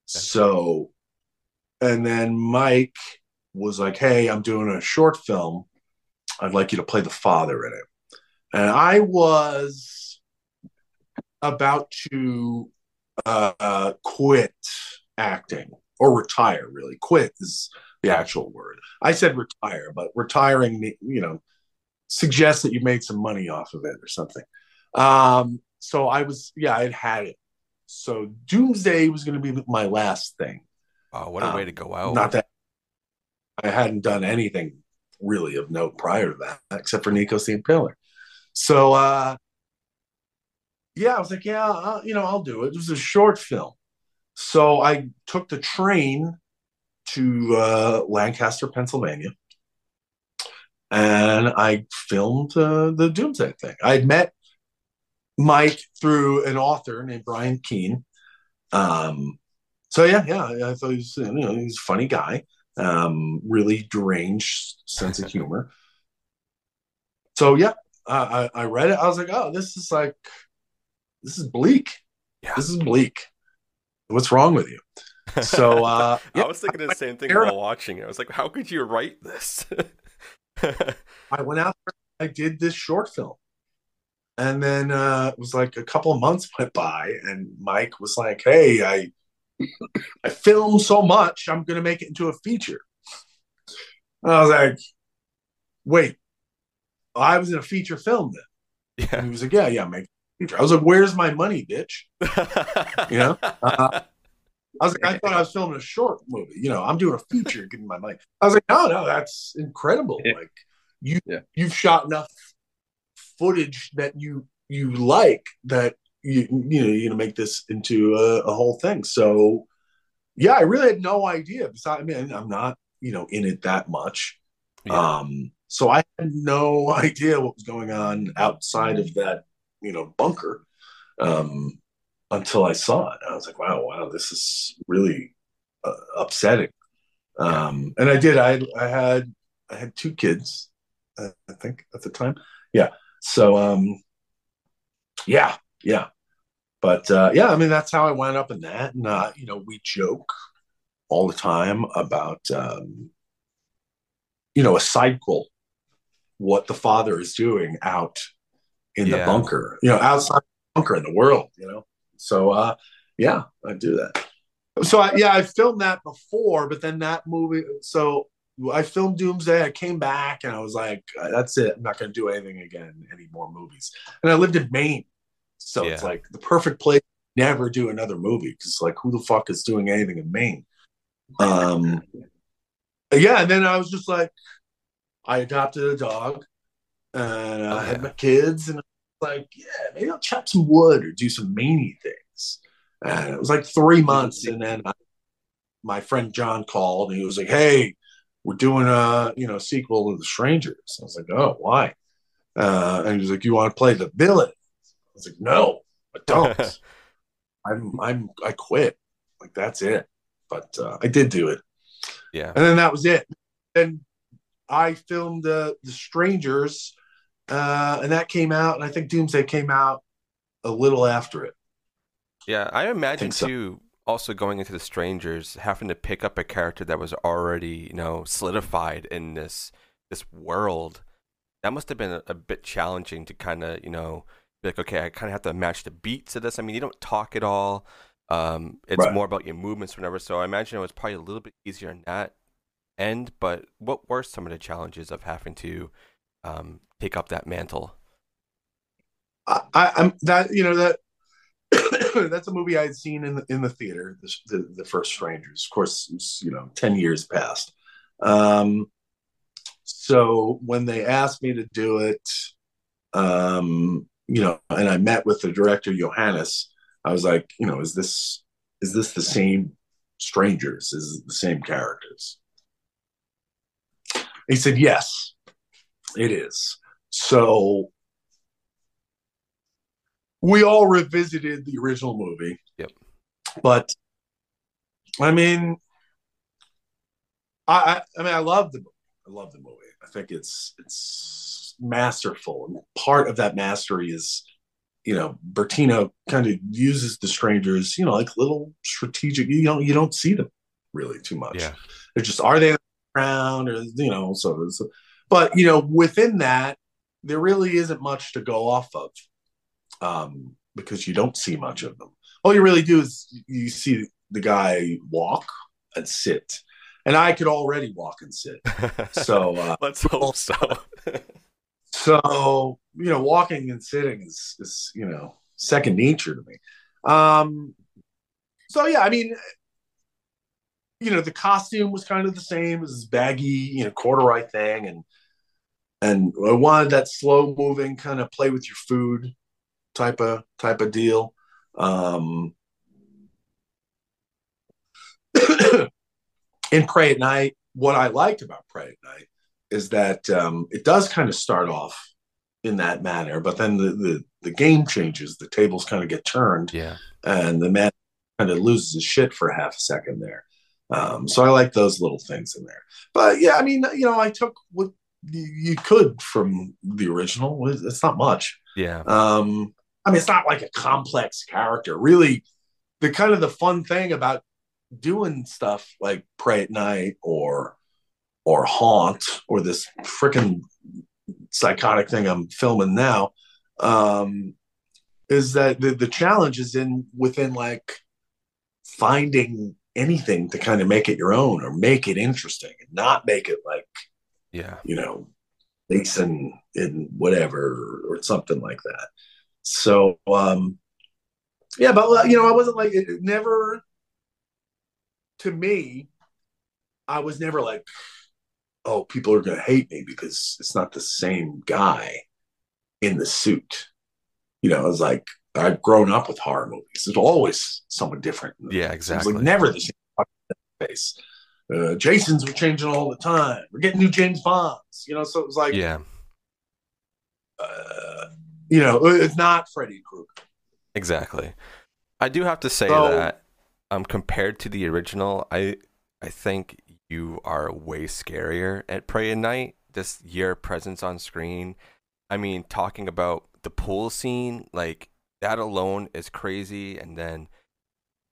Speaker 4: so, and then Mike was like, "Hey, I'm doing a short film. I'd like you to play the father in it." And I was about to uh, uh, quit acting or retire. Really, quit is the actual word. I said retire, but retiring, you know, suggests that you made some money off of it or something. Um, so I was, yeah, I had had it. So Doomsday was going to be my last thing.
Speaker 2: Oh, what a way
Speaker 4: Um,
Speaker 2: to go out!
Speaker 4: Not that I hadn't done anything really of note prior to that, except for Nikos the Impaler. So, uh, yeah, I was like, yeah, uh, you know, I'll do it. It was a short film. So I took the train to uh, Lancaster, Pennsylvania, and I filmed uh, the Doomsday thing. I met Mike through an author named Brian Keene. Um, so yeah, yeah, I thought he was, you know, he's a funny guy, um, really deranged sense of humor. So yeah, I, I I read it. I was like, oh, this is like, this is bleak.
Speaker 2: Yeah.
Speaker 4: This is bleak. What's wrong with you? So uh,
Speaker 2: I was thinking the same thing while watching it. I was like, how could you write this?
Speaker 4: I went out there, I did this short film. And then uh, it was like a couple of months went by, and Mike was like, Hey, I I filmed so much, I'm gonna make it into a feature. And I was like, Wait, I was in a feature film then. And
Speaker 2: yeah.
Speaker 4: he was like, Yeah, yeah, make. I was like, Where's my money, bitch? You know? Uh, I was like, I thought I was filming a short movie. You know, I'm doing a feature, getting my money. I was like, no, no, that's incredible.
Speaker 3: Yeah.
Speaker 4: Like you,
Speaker 3: Yeah.
Speaker 4: you've shot enough footage that you you like that you you know you're gonna make this into a, a whole thing. So yeah, I really had no idea. Besides, I mean, I'm not you know in it that much.
Speaker 2: yeah.
Speaker 4: Um, so I had no idea what was going on outside of that, you know, bunker um, until I saw it. I was like, wow, wow, this is really uh, upsetting. Um, and I did. I I had I had two kids, uh, I think at the time. Yeah. So um, yeah, yeah. But uh, yeah, I mean that's how I wound up in that. And uh, you know, we joke all the time about um, you know a cycle, what the father is doing out in the bunker, you know, outside the bunker in the world, you know. So uh, yeah, I do that. So I, yeah, I filmed that before, but then that movie. So I filmed Doomsday. I came back and I was like, "That's it. I'm not going to do anything again, any more movies." And I lived in Maine, so it's like the perfect place. Never do another movie because like who the fuck is doing anything in Maine? Um, yeah, and then I was just like, I adopted a dog, and I
Speaker 2: Oh,
Speaker 4: had my kids, and I was like, yeah, maybe I'll chop some wood or do some maney things. And it was like three months, and then I, my friend John called, and he was like, "Hey, we're doing a you know sequel to The Strangers." I was like, "Oh, why?" Uh, and he was like, "You want to play the villain?" I was like, "No, I don't. I'm I'm I quit. Like that's it." But uh, I did do it,
Speaker 2: yeah.
Speaker 4: and then that was it. Then I filmed uh, The Strangers, uh, and that came out, and I think Doomsday came out a little after it.
Speaker 2: Yeah, I imagine
Speaker 4: so.
Speaker 2: too. Also, going into the strangers, having to pick up a character that was already, you know, solidified in this this world, that must have been a, a bit challenging to kind of, you know, be like, okay, I kind of have to match the beats to this. I mean, you don't talk at all. Um, it's
Speaker 4: Right.
Speaker 2: more about your movements, whenever. So I imagine it was probably a little bit easier on that end. But what were some of the challenges of having to um, take up that mantle?
Speaker 4: I, I'm that you know that that's a movie I had seen in the in the theater. The, the, the first Strangers, of course, it's, you know, ten years past. Um, so when they asked me to do it, um, you know, and I met with the director Johannes, I was like, you know, is this is this the same Strangers? Is the same characters? He said, yes, it is. So we all revisited the original movie.
Speaker 2: Yep.
Speaker 4: But I mean, I, I I mean I love the movie. I love the movie. I think it's it's masterful. And part of that mastery is, you know, Bertino kind of uses the strangers, you know, like little strategic. You don't you don't see them really too much.
Speaker 2: Yeah,
Speaker 4: They're just are they around or you know so, so but you know within that there really isn't much to go off of um because you don't see much of them all you really do is you see the guy walk and sit and i could already walk and sit so uh
Speaker 2: let's hope so.
Speaker 4: So you know, walking and sitting is is you know second nature to me. Um, so yeah, I mean, you know, the costume was kind of the same as this baggy, you know, corduroy thing, and and I wanted that slow moving kind of play with your food type of type of deal. Um, in Prey at Night, what I liked about Prey at Night is that um, it does kind of start off in that manner, but then the, the, the game changes, the tables kind of get turned,
Speaker 2: Yeah.
Speaker 4: and the man kind of loses his shit for half a second there. Um, so I like those little things in there. But yeah, I mean, you know, I took what you, could from the original. It's it's not much.
Speaker 2: Yeah.
Speaker 4: Um, I mean, it's not like a complex character. Really, the kind of the fun thing about doing stuff like Prey at Night or or Haunt or this freaking psychotic thing I'm filming now um, is that the the challenge is in within like finding anything to kind of make it your own or make it interesting and not make it like
Speaker 2: Yeah.
Speaker 4: you know, Mason in whatever or something like that. So, um, yeah, but you know, I wasn't like it, it never. To me, I was never like, oh, people are going to hate me because it's not the same guy in the suit. You know, I was like, I've grown up with horror movies. There's always someone different.
Speaker 2: Yeah, exactly.
Speaker 4: like never the same face. Uh, Jason's were changing all the time. We're getting new James Bonds, you know. So it was like,
Speaker 2: yeah.
Speaker 4: uh, you know, it's not Freddy Krueger.
Speaker 2: Exactly. I do have to say
Speaker 4: So-
Speaker 2: that um compared to the original, I I think you are way scarier at Prey at Night. Just your presence on screen. I mean, talking about the pool scene, like that alone is crazy and then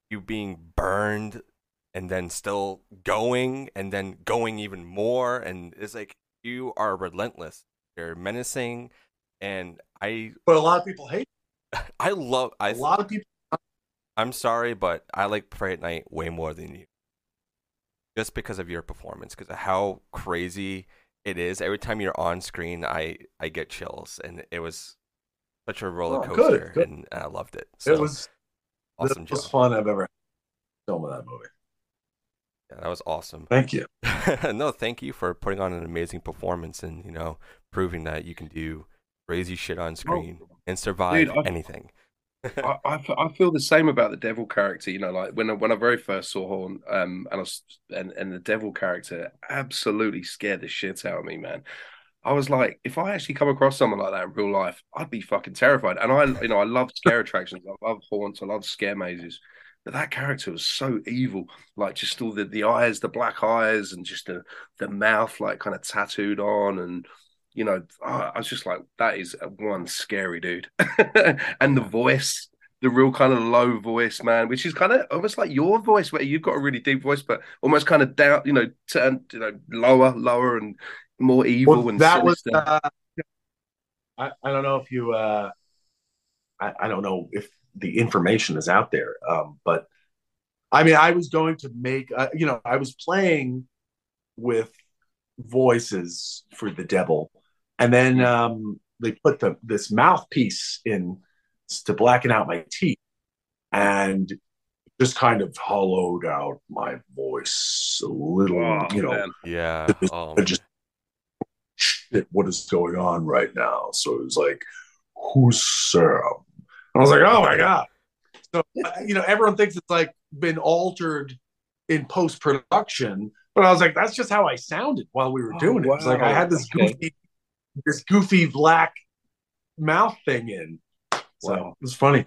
Speaker 2: you being burned and then still going and then going even more and it's like you are relentless. You're menacing and I
Speaker 4: But a lot of people hate.
Speaker 2: I love I
Speaker 4: A lot of people.
Speaker 2: I'm sorry, but I like Prey at Night way more than you. Just because of your performance, because of how crazy it is. Every time you're on screen, I I get chills, and it was such a roller
Speaker 4: Oh, good,
Speaker 2: coaster,
Speaker 4: good.
Speaker 2: and I loved it. So
Speaker 4: it was
Speaker 2: awesome job.
Speaker 4: fun I've ever had filming that movie.
Speaker 2: Yeah, that was awesome.
Speaker 4: Thank you.
Speaker 2: no, thank you for putting on an amazing performance, and you know, proving that you can do crazy shit on screen and survive
Speaker 3: Dude, I-
Speaker 2: anything.
Speaker 3: I, I, feel the same about the devil character. You know, like when I, when I very first saw Haunt, um, and I was, and and the devil character absolutely scared the shit out of me, man. I was like, if I actually come across someone like that in real life, I'd be fucking terrified. And I, you know, I love scare attractions. I love haunts. I love scare mazes. But that character was so evil, like just all the, the eyes, the black eyes, and just the the mouth, like kind of tattooed on, and you know, I I was just like, that is one scary dude. and the voice, the real kind of low voice, man, which is kind of almost like your voice, where you've got a really deep voice, but almost kind of down, you know, turn, you know, lower, lower, and more evil
Speaker 4: Well,
Speaker 3: and
Speaker 4: that was. Uh, I, I don't know if you. Uh, I, I don't know if the information is out there, um, but I mean, I was going to make. Uh, you know, I was playing with voices for the devil, and then um, they put the this mouthpiece in to blacken out my teeth, and just kind of hollowed out my voice a little.
Speaker 3: Oh,
Speaker 4: you know,
Speaker 3: man.
Speaker 2: yeah.
Speaker 4: It was-
Speaker 2: Oh,
Speaker 4: just shit, what is going on right now? So it was like, who's Sam? I was like, oh my god. So you know, everyone thinks it's like been altered in post production, but I was like, that's just how I sounded while we were
Speaker 3: Oh,
Speaker 4: doing it. It's like I had this
Speaker 3: wow.
Speaker 4: goofy, this goofy black mouth thing in. So
Speaker 3: Wow.
Speaker 4: it was funny.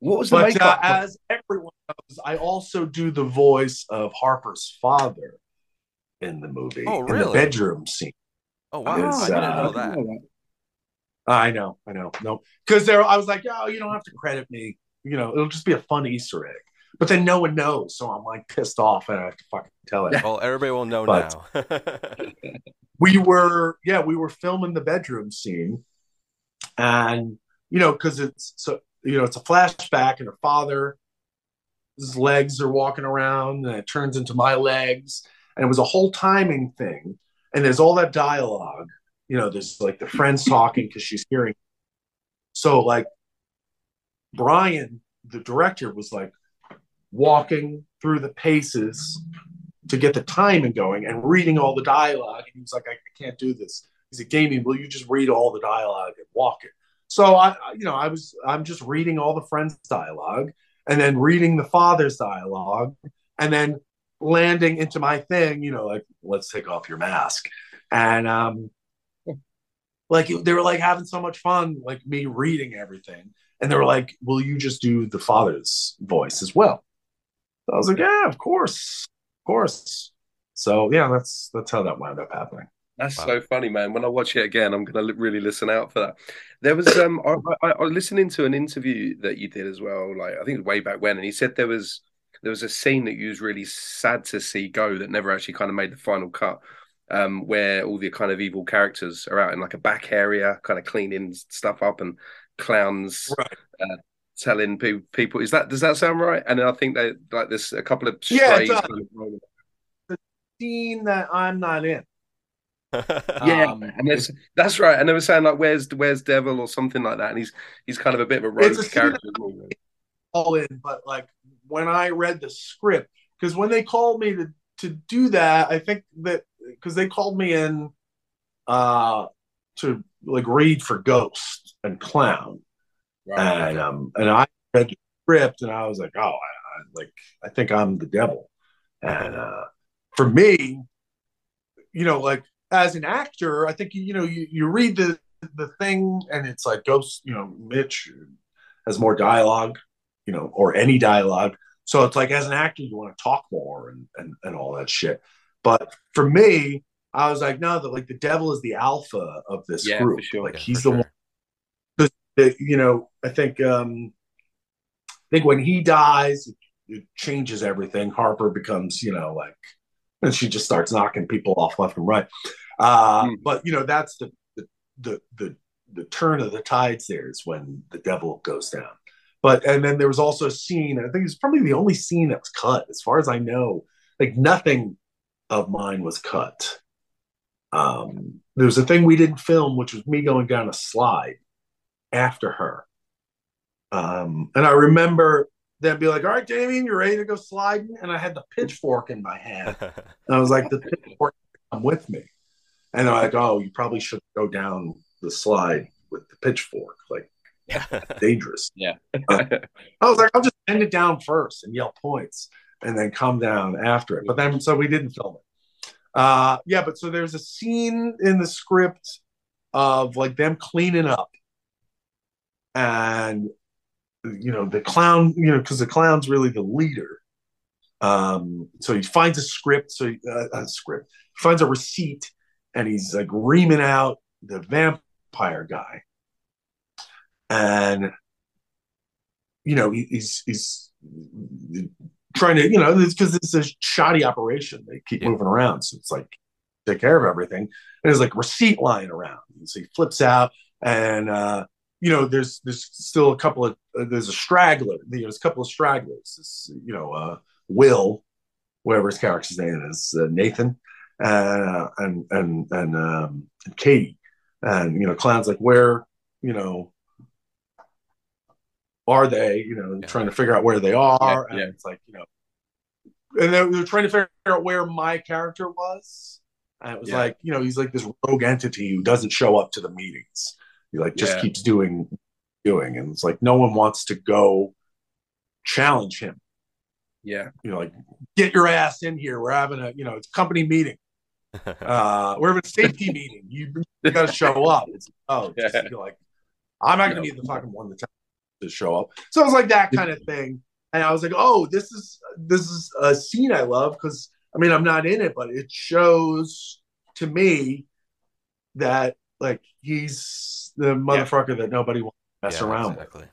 Speaker 3: What was the
Speaker 4: But uh, as everyone knows, I also do the voice of Harper's father in the movie
Speaker 2: Oh,
Speaker 4: in the
Speaker 2: really?
Speaker 4: bedroom scene.
Speaker 2: Oh wow!
Speaker 4: is,
Speaker 2: I didn't
Speaker 4: uh,
Speaker 2: know that.
Speaker 4: I know, I know, no, because there, I was like, oh, you don't have to credit me. You know, it'll just be a fun Easter egg. But then no one knows, so I'm like pissed off, and I have to fucking tell it.
Speaker 2: Well, everybody will know
Speaker 4: But-
Speaker 2: now.
Speaker 4: we were, yeah, we were filming the bedroom scene, and you know, because it's so, you know, it's a flashback, and her father, his legs are walking around, and it turns into my legs, and it was a whole timing thing, and there's all that dialogue, you know, there's like the friends talking because she's hearing. So like Brian, the director, was like walking through the paces to get the timing going and reading all the dialogue. And he was like, I, I can't do this. He said, Gaming, will you just read all the dialogue and walk it? So I, you know, I was, I'm just reading all the friends' dialogue and then reading the father's dialogue and then landing into my thing, you know, like, let's take off your mask. And, um, like they were like having so much fun, like me reading everything. And they were like, will you just do the father's voice as well? So I was like, yeah, of course, of course. So yeah, that's that's how that wound up happening.
Speaker 3: That's wow. so funny, man. When I watch it again, I'm gonna really listen out for that. There was um, I, I, I was listening to an interview that you did as well. Like I think it was way back when, and he said there was there was a scene that you was really sad to see go that never actually kind of made the final cut. Um, where all the kind of evil characters are out in like a back area, kind of cleaning stuff up, and clowns
Speaker 4: right.
Speaker 3: uh, telling pe- people. Is that does that sound right? And I think they like there's a couple of
Speaker 4: yeah, kind of the scene that I'm not in.
Speaker 3: yeah, um, and that's right. And they were saying like, "Where's Where's Devil?" or something like that. And he's he's kind of a bit of a rogue character.
Speaker 4: All in, but like when I read the script, because when they called me to to do that, I think that because they called me in uh to like read for Ghost and Clown, right. and um and I read the script and I was like, oh, I, I like I think I'm the devil, and uh for me, you know, like as an actor, I think you know you, you read the the thing and it's like Ghost, you know, Mitch has more dialogue, you know, or any dialogue. So it's like as an actor, you want to talk more and and, and all that shit. But for me, I was like, no, the like the devil is the alpha of this yeah, group. Sure. Like yeah, he's the sure. one. That, you know, I think um I think when he dies, it, it changes everything. Harper becomes, you know, like, and she just starts knocking people off left and right. Uh, mm. But you know, that's the, the the the the turn of the tides. There is when the devil goes down. But and then there was also a scene. I think it's probably the only scene that was cut, as far as I know. Like nothing of mine was cut. Um, there was a thing we didn't film, which was me going down a slide after her. Um, and I remember them be like, "All right, Damian, you're ready to go sliding?" And I had the pitchfork in my hand, and I was like, "The pitchfork, come with me." And they're like, "Oh, you probably should go down the slide with the pitchfork, like dangerous."
Speaker 3: Yeah.
Speaker 4: uh, I was like, "I'll just bend it down first and yell points, and then come down after it." But then, so we didn't film it. Uh, yeah, but so there's a scene in the script of like them cleaning up, and you know the clown, you know, because the clown's really the leader. Um, so he finds a script, so uh, a script. He finds a receipt and he's like reaming out the vampire guy. And you know, he, he's he's trying to, you know, because it's a shoddy operation. They keep yeah. moving around. So it's like take care of everything. And there's like receipt lying around. And so he flips out and uh, you know, there's there's still a couple of uh, there's a straggler. There's a couple of stragglers. This, you know, uh, Will, whatever his character's name is, uh, Nathan, uh, and and and um, and Katie, and you know, clowns like where you know are they? You know, yeah. trying to figure out where they are, yeah, and it's like you know, and they're, they're, trying to figure out where my character was. And it was like you know, he's like this rogue entity who doesn't show up to the meetings. He like just keeps doing doing, and it's like no one wants to go challenge him.
Speaker 3: Yeah,
Speaker 4: you know, like get your ass in here. We're having a you know, it's company meeting uh, we're having a safety meeting. You, you got to show up. It's, oh, just, yeah. like I'm not going to be the fucking one to, to show up. So it was like that kind of thing. And I was like, oh, this is this is a scene I love because I mean I'm not in it, but it shows to me that like he's the motherfucker yeah. that nobody wants to mess yeah, around exactly. with.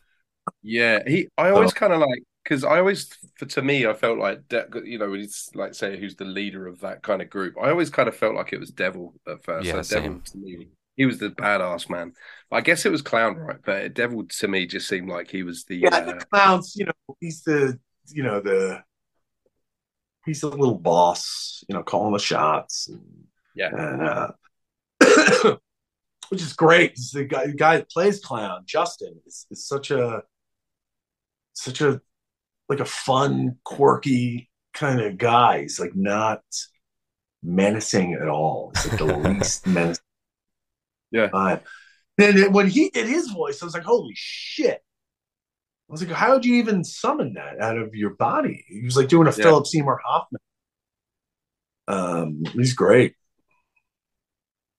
Speaker 3: Yeah, he. I always kind of like because I always, for to me, I felt like you know, it's like say who's the leader of that kind of group. I always kind of felt like it was Devil at first. Yeah, so Devil to me, he was the badass man. I guess it was Clown, right? But Devil to me just seemed like he was the
Speaker 4: yeah. Uh, the Clown's, you know, he's the you know the he's the little boss, you know, calling the shots. And,
Speaker 3: yeah,
Speaker 4: and uh, which is great. The guy, the guy that plays clown, Justin, is, is such a such a like a fun, quirky kind of guy. He's like not menacing at all. He's like the least menacing.
Speaker 3: Yeah.
Speaker 4: Uh, and when he did his voice, I was like, holy shit. I was like, how would you even summon that out of your body? He was like doing a
Speaker 3: Yeah.
Speaker 4: Philip Seymour Hoffman. Um, he's great.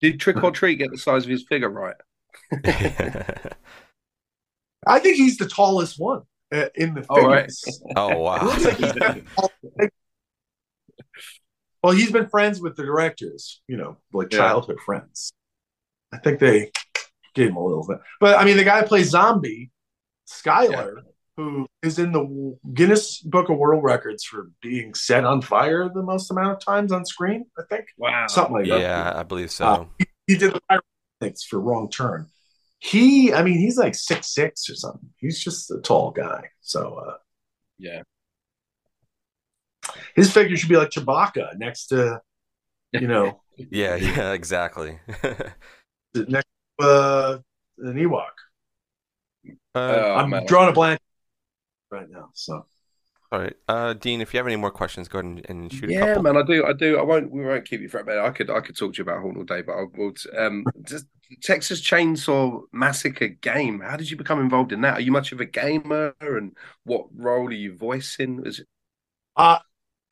Speaker 3: Did Trick or Treat get the size of his figure right?
Speaker 4: I think he's the tallest one uh, in the
Speaker 3: Oh, right.
Speaker 4: figures.
Speaker 2: oh
Speaker 4: It
Speaker 2: wow.
Speaker 4: looks like he's got the well, he's been friends with the directors, you know, like
Speaker 3: Yeah.
Speaker 4: childhood friends. I think they gave him a little bit. But I mean, the guy who plays Zombie, Skylar, who is in the Guinness Book of World Records for being set on fire the most amount of times on screen, I think.
Speaker 3: Wow.
Speaker 4: Something like that.
Speaker 2: yeah, I believe so.
Speaker 4: Uh, He did the pyrotechnics for Wrong Turn. He, I mean, he's like six six or something. He's just a tall guy. So uh,
Speaker 3: Yeah.
Speaker 4: his figure should be like Chewbacca next to, you know,
Speaker 2: yeah, yeah, exactly.
Speaker 4: next to uh, an Ewok.
Speaker 2: uh,
Speaker 3: Oh,
Speaker 4: I'm
Speaker 3: man.
Speaker 4: drawing a blank right now. So
Speaker 2: all right, uh, Dean, if you have any more questions, go ahead and, and shoot a
Speaker 3: Yeah,
Speaker 2: couple.
Speaker 3: man, I do. I do. I won't. We won't keep you for a minute. I could. I could talk to you about Haunt all day, but I will. Um, just Texas Chainsaw Massacre game. How did you become involved in that? Are you much of a gamer? And what role are you voicing? Is it?
Speaker 4: uh,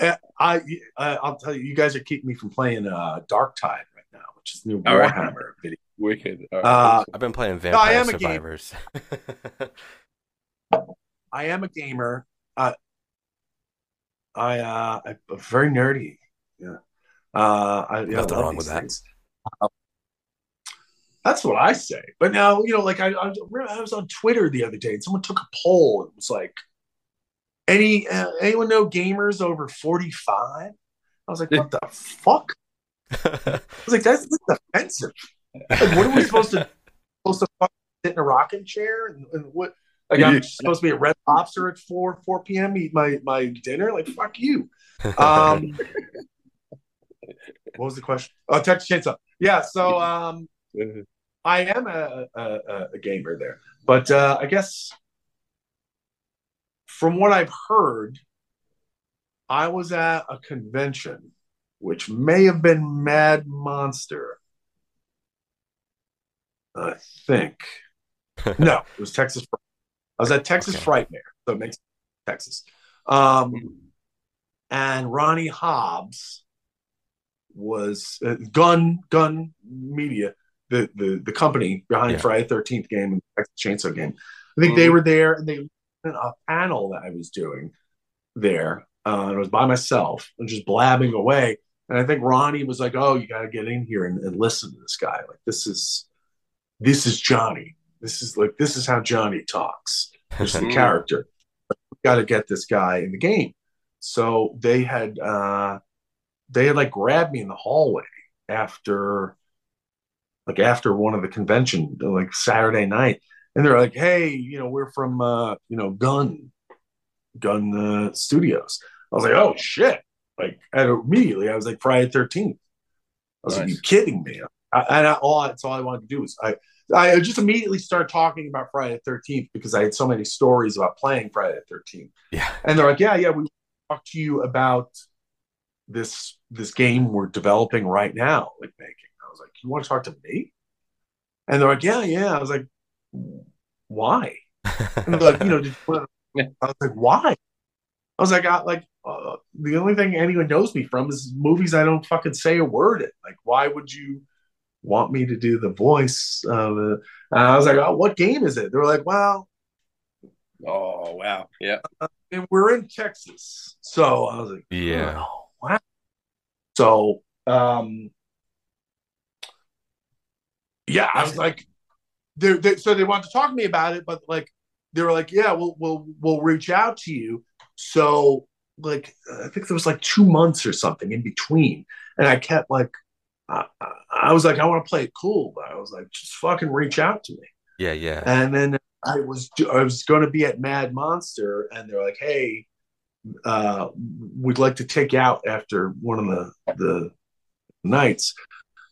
Speaker 4: I, I, I'll tell you, you guys are keeping me from playing uh, Darktide right now, which is the new
Speaker 3: All right.
Speaker 4: Warhammer video.
Speaker 3: Wicked. All right,
Speaker 4: Uh.
Speaker 2: I've been playing Vampire
Speaker 4: am a gamer.
Speaker 2: Survivors.
Speaker 4: I am a gamer. Uh, I uh, I'm very nerdy. Yeah. Uh, I, yeah, I
Speaker 2: Nothing
Speaker 4: love
Speaker 2: wrong with
Speaker 4: these
Speaker 2: that.
Speaker 4: Uh, That's what I say. But now, you know, like I, I, I was on Twitter the other day, and someone took a poll. It was like, any uh, anyone know gamers over forty five? I was like, what the fuck? I was like, that's, that's offensive. Like, what are we supposed to supposed to sit in a rocking chair and, and what? Like I'm supposed to be at Red Lobster at four four p.m. eat my my dinner. Like fuck you. Um, what was the question? Oh, Texas Chainsaw. Yeah. So um, I am a, a, a- a gamer there, but uh, I guess from what I've heard, I was at a convention, which may have been Mad Monster. I think. No, it was Texas. Fright. I was at Texas
Speaker 2: Okay.
Speaker 4: Frightmare, so it makes Texas. Um, and Ronnie Hobbs was uh, Gun Gun Media, the the the company behind
Speaker 2: Yeah.
Speaker 4: Friday Thirteenth game and Texas Chainsaw game. I think they
Speaker 3: Mhm.
Speaker 4: were there and they a panel that I was doing there. Uh, and I was by myself and just blabbing away. And I think Ronnie was like, "Oh, you got to get in here and, and listen to this guy. Like this is this is Johnny. This is like this is how Johnny talks. This is the
Speaker 3: Mhm.
Speaker 4: character. We got to get this guy in the game." So they had uh, they had like grabbed me in the hallway after like after one of the convention like Saturday night, and they're like, "Hey, you know, we're from uh, you know Gun Gun uh, Studios." I was like, "Oh shit!" Like, and immediately I was like, "Friday 13th. I was like,
Speaker 3: Nice.
Speaker 4: "You kidding me?" I, and I, all that's all I wanted to do was I I just immediately started talking about Friday the 13th because I had so many stories about playing Friday the 13th.
Speaker 2: yeah.
Speaker 4: And they're like, yeah, yeah, we talked to you about this this game we're developing right now, like making. I was like, you want to talk to me? And they're like, yeah, yeah. I was like, why? And they're like, you know, I was like, why? I was like, I, like uh, the only thing anyone knows me from is movies I don't fucking say a word in. Like, why would you want me to do the voice? Of, uh, and I was like, oh, what game is it? They were like, well,
Speaker 3: Oh wow. Yeah.
Speaker 4: and we're in Texas. So I was like,
Speaker 2: Yeah.
Speaker 4: oh, wow. So, um, yeah, I was like, they they so they wanted to talk to me about it, but like, they were like, yeah, we'll we'll we'll reach out to you. So, like, I think there was like two months or something in between, and I kept like, I, I- was like, I want to play it cool, but I was like, just fucking reach out to me.
Speaker 2: Yeah, yeah.
Speaker 4: And then I was I was going to be at Mad Monster, and they're like, "Hey, uh, we'd like to take you out after one of the the nights."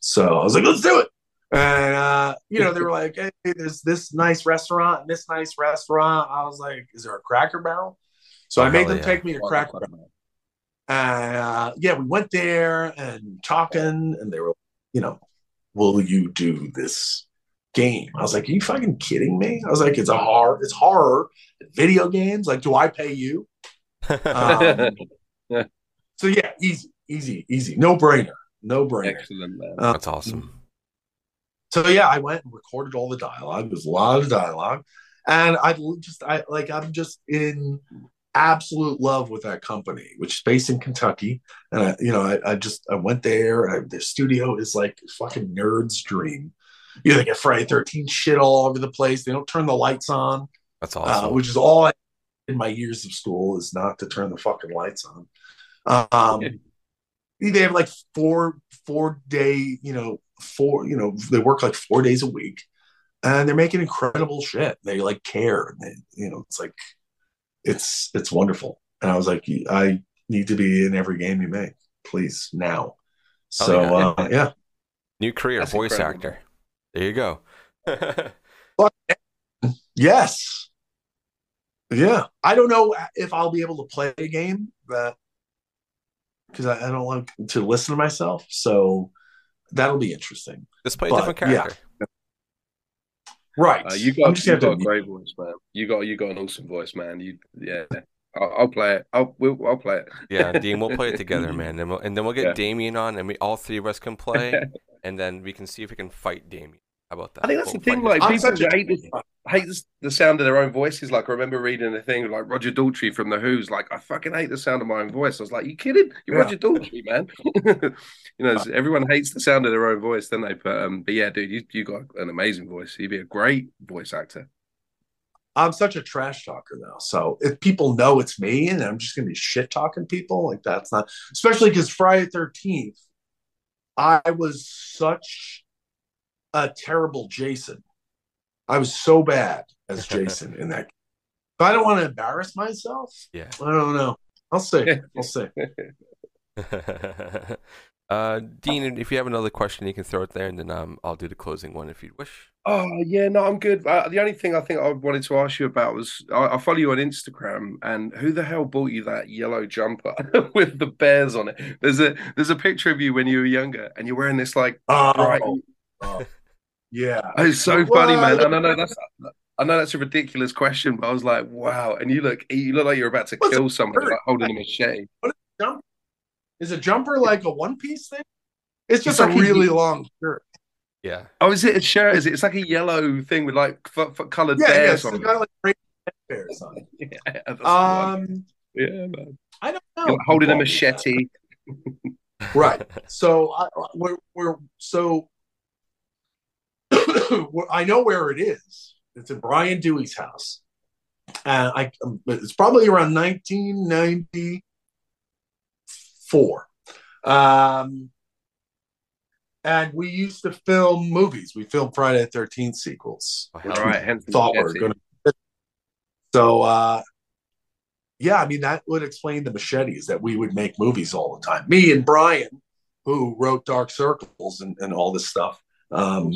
Speaker 4: So I was like, "Let's do it." And uh, you know, they were like, "Hey, there's this nice restaurant and this nice restaurant." I was like, "Is there a Cracker Barrel?" So I made them
Speaker 2: yeah.
Speaker 4: take me to Cracker Barrel. And uh, yeah, we went there and talking, and they were, you know, will you do this game? I was like, are you fucking kidding me? I was like, it's a horror, it's horror, video games. Like, do I pay you? Um, so yeah, easy, easy, easy, no brainer, no brainer.
Speaker 3: Excellent, man.
Speaker 4: Uh,
Speaker 2: That's awesome.
Speaker 4: So yeah, I went and recorded all the dialogue. There's a lot of dialogue, and I just I like I'm just in absolute love with that company, which is based in Kentucky. And I, you know, I, I just I went there. And I, their studio is like fucking nerd's dream. You know, they get Friday Thirteen shit all over the place. They don't turn the lights on,
Speaker 2: That's
Speaker 4: uh,
Speaker 2: awesome.
Speaker 4: which is all I, in my years of school is not to turn the fucking lights on. Um, they have like four four day, you know, four, you know, they work like four days a week, and they're making incredible shit. They like care, they, you know, it's like it's it's wonderful. And I was like, I need to be in every game you make, please now. So
Speaker 2: yeah.
Speaker 4: uh, yeah,
Speaker 2: New career,
Speaker 3: That's
Speaker 2: voice
Speaker 3: incredible.
Speaker 2: actor. There you go.
Speaker 4: yes, yeah. I don't know if I'll be able to play a game that because I, I don't like to listen to myself. So that'll be interesting.
Speaker 2: Just play a
Speaker 4: But,
Speaker 2: different
Speaker 4: yeah.
Speaker 2: Character.
Speaker 4: Right.
Speaker 3: Uh, you
Speaker 4: I'm
Speaker 3: got,
Speaker 4: just
Speaker 3: you
Speaker 4: gonna
Speaker 3: got a great voice, man. You got you got an awesome voice, man. You yeah. I'll, I'll play it. I'll we'll, I'll play it.
Speaker 2: Yeah, Dean, we'll play it together, man. And, we'll, and then we'll get
Speaker 3: Yeah.
Speaker 2: Damian on, and we all three of us can play, and then we can see if we can fight Damian. How about that?
Speaker 3: I think that's the
Speaker 2: We'll
Speaker 3: thing. Like people
Speaker 4: such
Speaker 3: hate this, hate the sound of their own voices. Like I remember reading a thing like Roger Daltrey from the Who's. Like I fucking hate the sound of my own voice. I was like, you kidding? You're
Speaker 4: Yeah.
Speaker 3: Roger Daltrey, man. you know, everyone hates the sound of their own voice, don't they? But um, but yeah, dude, you you got an amazing voice. You'd be a great voice actor.
Speaker 4: I'm such a trash talker now. So if people know it's me and I'm just going to be shit talking people, like that's not, especially because Friday 13th, I was such a terrible Jason. I was so bad as Jason in that. But I don't want to embarrass myself.
Speaker 2: Yeah.
Speaker 4: I don't know. I'll say. I'll see.
Speaker 2: uh, Dean, if you have another question, you can throw it there, and then um, I'll do the closing one if you wish.
Speaker 3: Oh yeah, no, I'm good. Uh, the only thing I think I wanted to ask you about was I, I follow you on Instagram, and who the hell bought you that yellow jumper with the bears on it? There's a there's a picture of you when you were younger, and you're wearing this like bright.
Speaker 4: Oh, oh. Yeah.
Speaker 3: It's so
Speaker 4: Well,
Speaker 3: funny, man. I know that's I know that's a ridiculous question, but I was like, wow. And you look you look like you're about to
Speaker 4: What's
Speaker 3: kill
Speaker 4: it
Speaker 3: somebody,
Speaker 4: hurt?
Speaker 3: like holding a machete.
Speaker 4: Jump. Is a jumper like a one piece thing? It's just
Speaker 3: It's
Speaker 4: a
Speaker 3: like a-
Speaker 4: really long shirt.
Speaker 2: Yeah.
Speaker 3: Oh, is it a shirt? Is it? It's like a yellow thing with like f- f- colored
Speaker 4: Yeah, yeah.
Speaker 3: bears
Speaker 4: It's
Speaker 3: on it.
Speaker 4: got like bears on it.
Speaker 3: Yeah, that's.
Speaker 4: Um,
Speaker 3: yeah, man.
Speaker 4: I don't know.
Speaker 3: You're holding a machete.
Speaker 4: right so I, we're, we're so we're- i know where it is. It's in brian dewey's house. And i um, it's probably around 1994 um and we used to film movies. We filmed friday the 13th sequels.
Speaker 2: Oh,
Speaker 3: All
Speaker 2: hell
Speaker 3: right, the
Speaker 4: thought we were going to so uh yeah i mean that would explain the machetes that we would make movies all the time. Me and brian who wrote dark circles and, and all this stuff um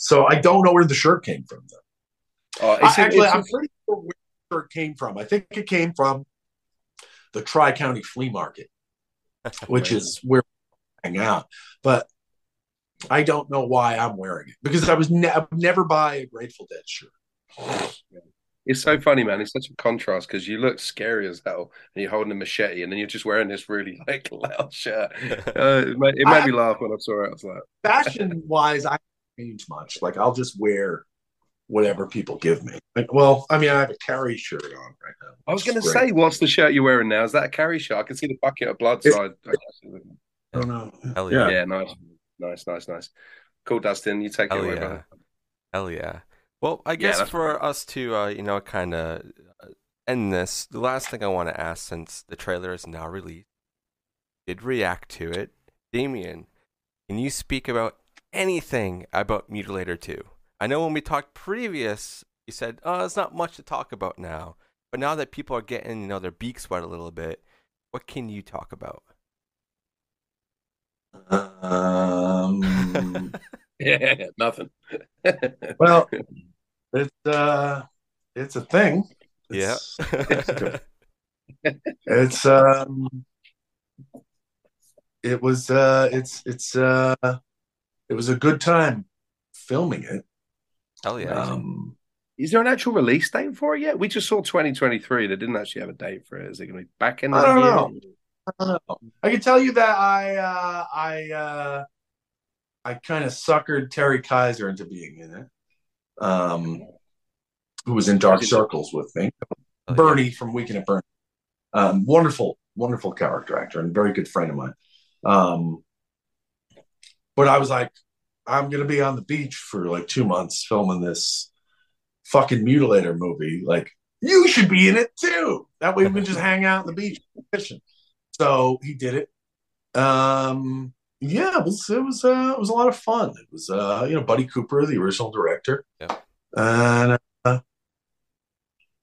Speaker 4: so i don't know where the shirt came from though I-
Speaker 3: it's a-
Speaker 4: actually
Speaker 3: it's
Speaker 4: i'm pretty sure where the shirt came from i think it came from the tri-county flea market which is where we hang out. But I don't know why I'm wearing it because I was ne- I never buy a Grateful Dead shirt.
Speaker 3: It's so funny, man. It's such a contrast because you look scary as hell, and you're holding a machete, and then you're just wearing this really like loud shirt. Uh, it made, it made me laugh when I saw it. I was like,
Speaker 4: Fashion wise, I change much. Like I'll just wear whatever people give me. Like, well, I mean, I have a Carrie shirt on right now.
Speaker 3: I was going to say, what's the shirt you're wearing now? Is that a Carrie shirt? I can see the bucket of blood. So I, I
Speaker 4: I don't know.
Speaker 2: Hell
Speaker 4: Yeah.
Speaker 2: yeah.
Speaker 3: yeah, nice, nice, nice, nice. Cool, Dustin. You take it
Speaker 2: Hell
Speaker 3: away,
Speaker 2: yeah.
Speaker 3: brother.
Speaker 2: Hell yeah. Well, I guess
Speaker 3: that's
Speaker 2: for us to, uh, you know, kind of end this, the last thing I want to ask, since the trailer is now released, did react to it. Damian, can you speak about anything about Mutilator 2? I know when we talked previous, you said, oh, there's not much to talk about now. But now that people are getting, you know, their beaks wet a little bit, what can you talk about?
Speaker 4: Um,
Speaker 3: Yeah, nothing.
Speaker 4: well, it's uh, it's a thing.
Speaker 2: Yeah.
Speaker 4: It's, it's um, it was uh, it's it's uh, it was a good time filming it.
Speaker 2: Oh yeah.
Speaker 4: Um,
Speaker 3: Is there an actual release date for it yet? We just saw 2023. They didn't actually have a date for it. Is it going to be back in the
Speaker 4: I don't
Speaker 3: year?
Speaker 4: know. I don't know. I can tell you that I uh, I uh, I kind of suckered Terry Kiser into being in it. Um, who was in Dark Circles with me.
Speaker 2: Hell yeah.
Speaker 4: Bernie from Weekend at Bernie. Um, wonderful, wonderful character actor and very good friend of mine. Um, but I was like, I'm gonna be on the beach for like two months filming this fucking mutilator movie. Like, you should be in it too. That way we can just hang out on the beach fishing. So he did it. Um, yeah, it was it was uh, it was a lot of fun. It was uh, you know Buddy Cooper, the original director,
Speaker 2: Yeah.
Speaker 4: and uh,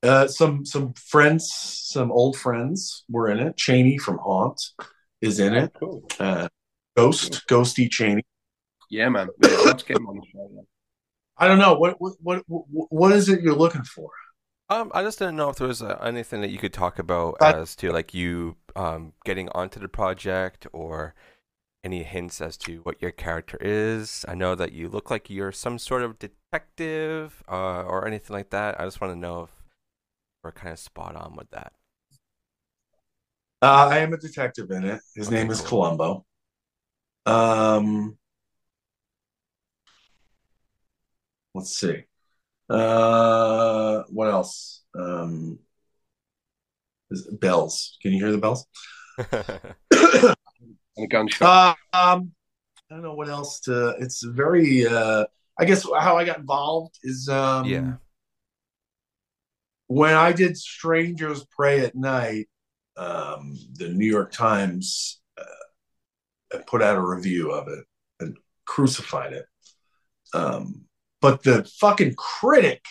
Speaker 4: uh, some some friends, some old friends were in it. Chaney from Haunt is in it.
Speaker 3: Cool.
Speaker 4: Uh, Ghost, Ghosty Chaney.
Speaker 3: Yeah, man. Yeah, let's get him on the show. man.
Speaker 4: I don't know what what what what is it you're looking for?
Speaker 2: Um, I just didn't know if there was uh, anything that you could talk about
Speaker 4: I-
Speaker 2: as to like you um getting onto the project or any hints as to what your character is. I know that you look like you're some sort of detective uh, or anything like that. I just want to know if we're kind of spot on with that.
Speaker 4: Uh, I am a detective in it. His
Speaker 2: Okay,
Speaker 4: name is
Speaker 2: cool.
Speaker 4: Columbo. Um, let's see. Uh, what else? Um, bells. Can you hear the bells?
Speaker 3: And a gunshot.
Speaker 4: Uh, um, I don't know what else to. It's very. Uh, I guess how I got involved is um,
Speaker 2: Yeah.
Speaker 4: when I did Strangers Prey at Night. Um, the New York Times uh, put out a review of it and crucified it. Um, but the fucking critic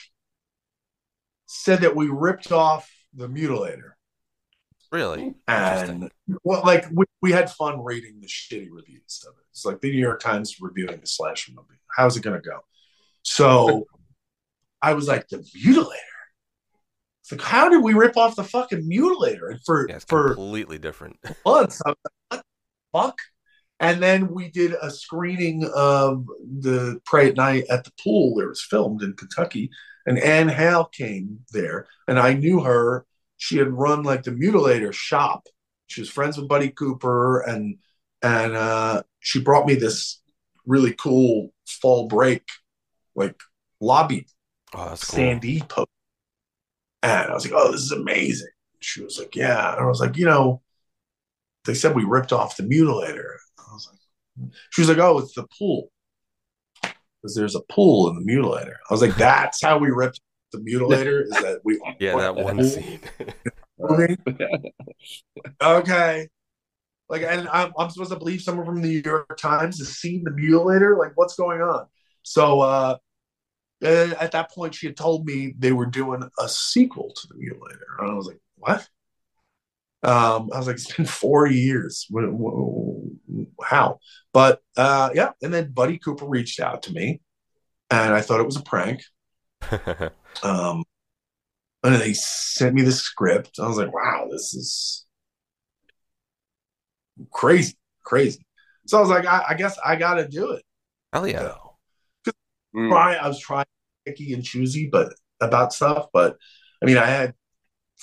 Speaker 4: said that we ripped off the Mutilator.
Speaker 2: really?
Speaker 4: And well, like we, we had fun reading the shitty reviews of it. It's like the New York Times reviewing a slasher movie. How's it going to go? So I was like, the Mutilator. It's like, how did we rip off the fucking Mutilator? And for
Speaker 2: Yeah, it's
Speaker 4: for
Speaker 2: completely different.
Speaker 4: months, I was like, what the fuck? And then we did a screening of the Prey at Night at the pool. It was filmed in Kentucky, and Anne Hale came there, and I knew her. She had run like the Mutilator shop. She was friends with Buddy Cooper, and and uh, she brought me this really cool fall break like lobby
Speaker 2: Oh, cool.
Speaker 4: Sandy post. And I was like, oh, this is amazing. She was like, yeah. And I was like, you know, they said we ripped off the mutilator. I was like, she was like, oh, it's the pool. Because there's a pool in the mutilator. I was like, that's how we ripped the mutilator, is that we
Speaker 2: Yeah, that one scene.
Speaker 4: Okay. Like, and I'm, I'm supposed to believe someone from the New York Times has seen the mutilator? Like, what's going on? So, uh, uh, at that point, she had told me they were doing a sequel to the mutilator. And I was like, what? Um, I was like, it's been four years. Wh- wh- How? But uh, yeah. And then Buddy Cooper reached out to me, and I thought it was a prank. Um, and then they sent me the script. I was like, wow, this is crazy, crazy. So I was like, I, I guess I got to do it.
Speaker 2: Hell
Speaker 4: You
Speaker 2: yeah.
Speaker 4: know?
Speaker 3: Mm.
Speaker 4: I was trying picky and choosy, but about stuff. But I mean, I had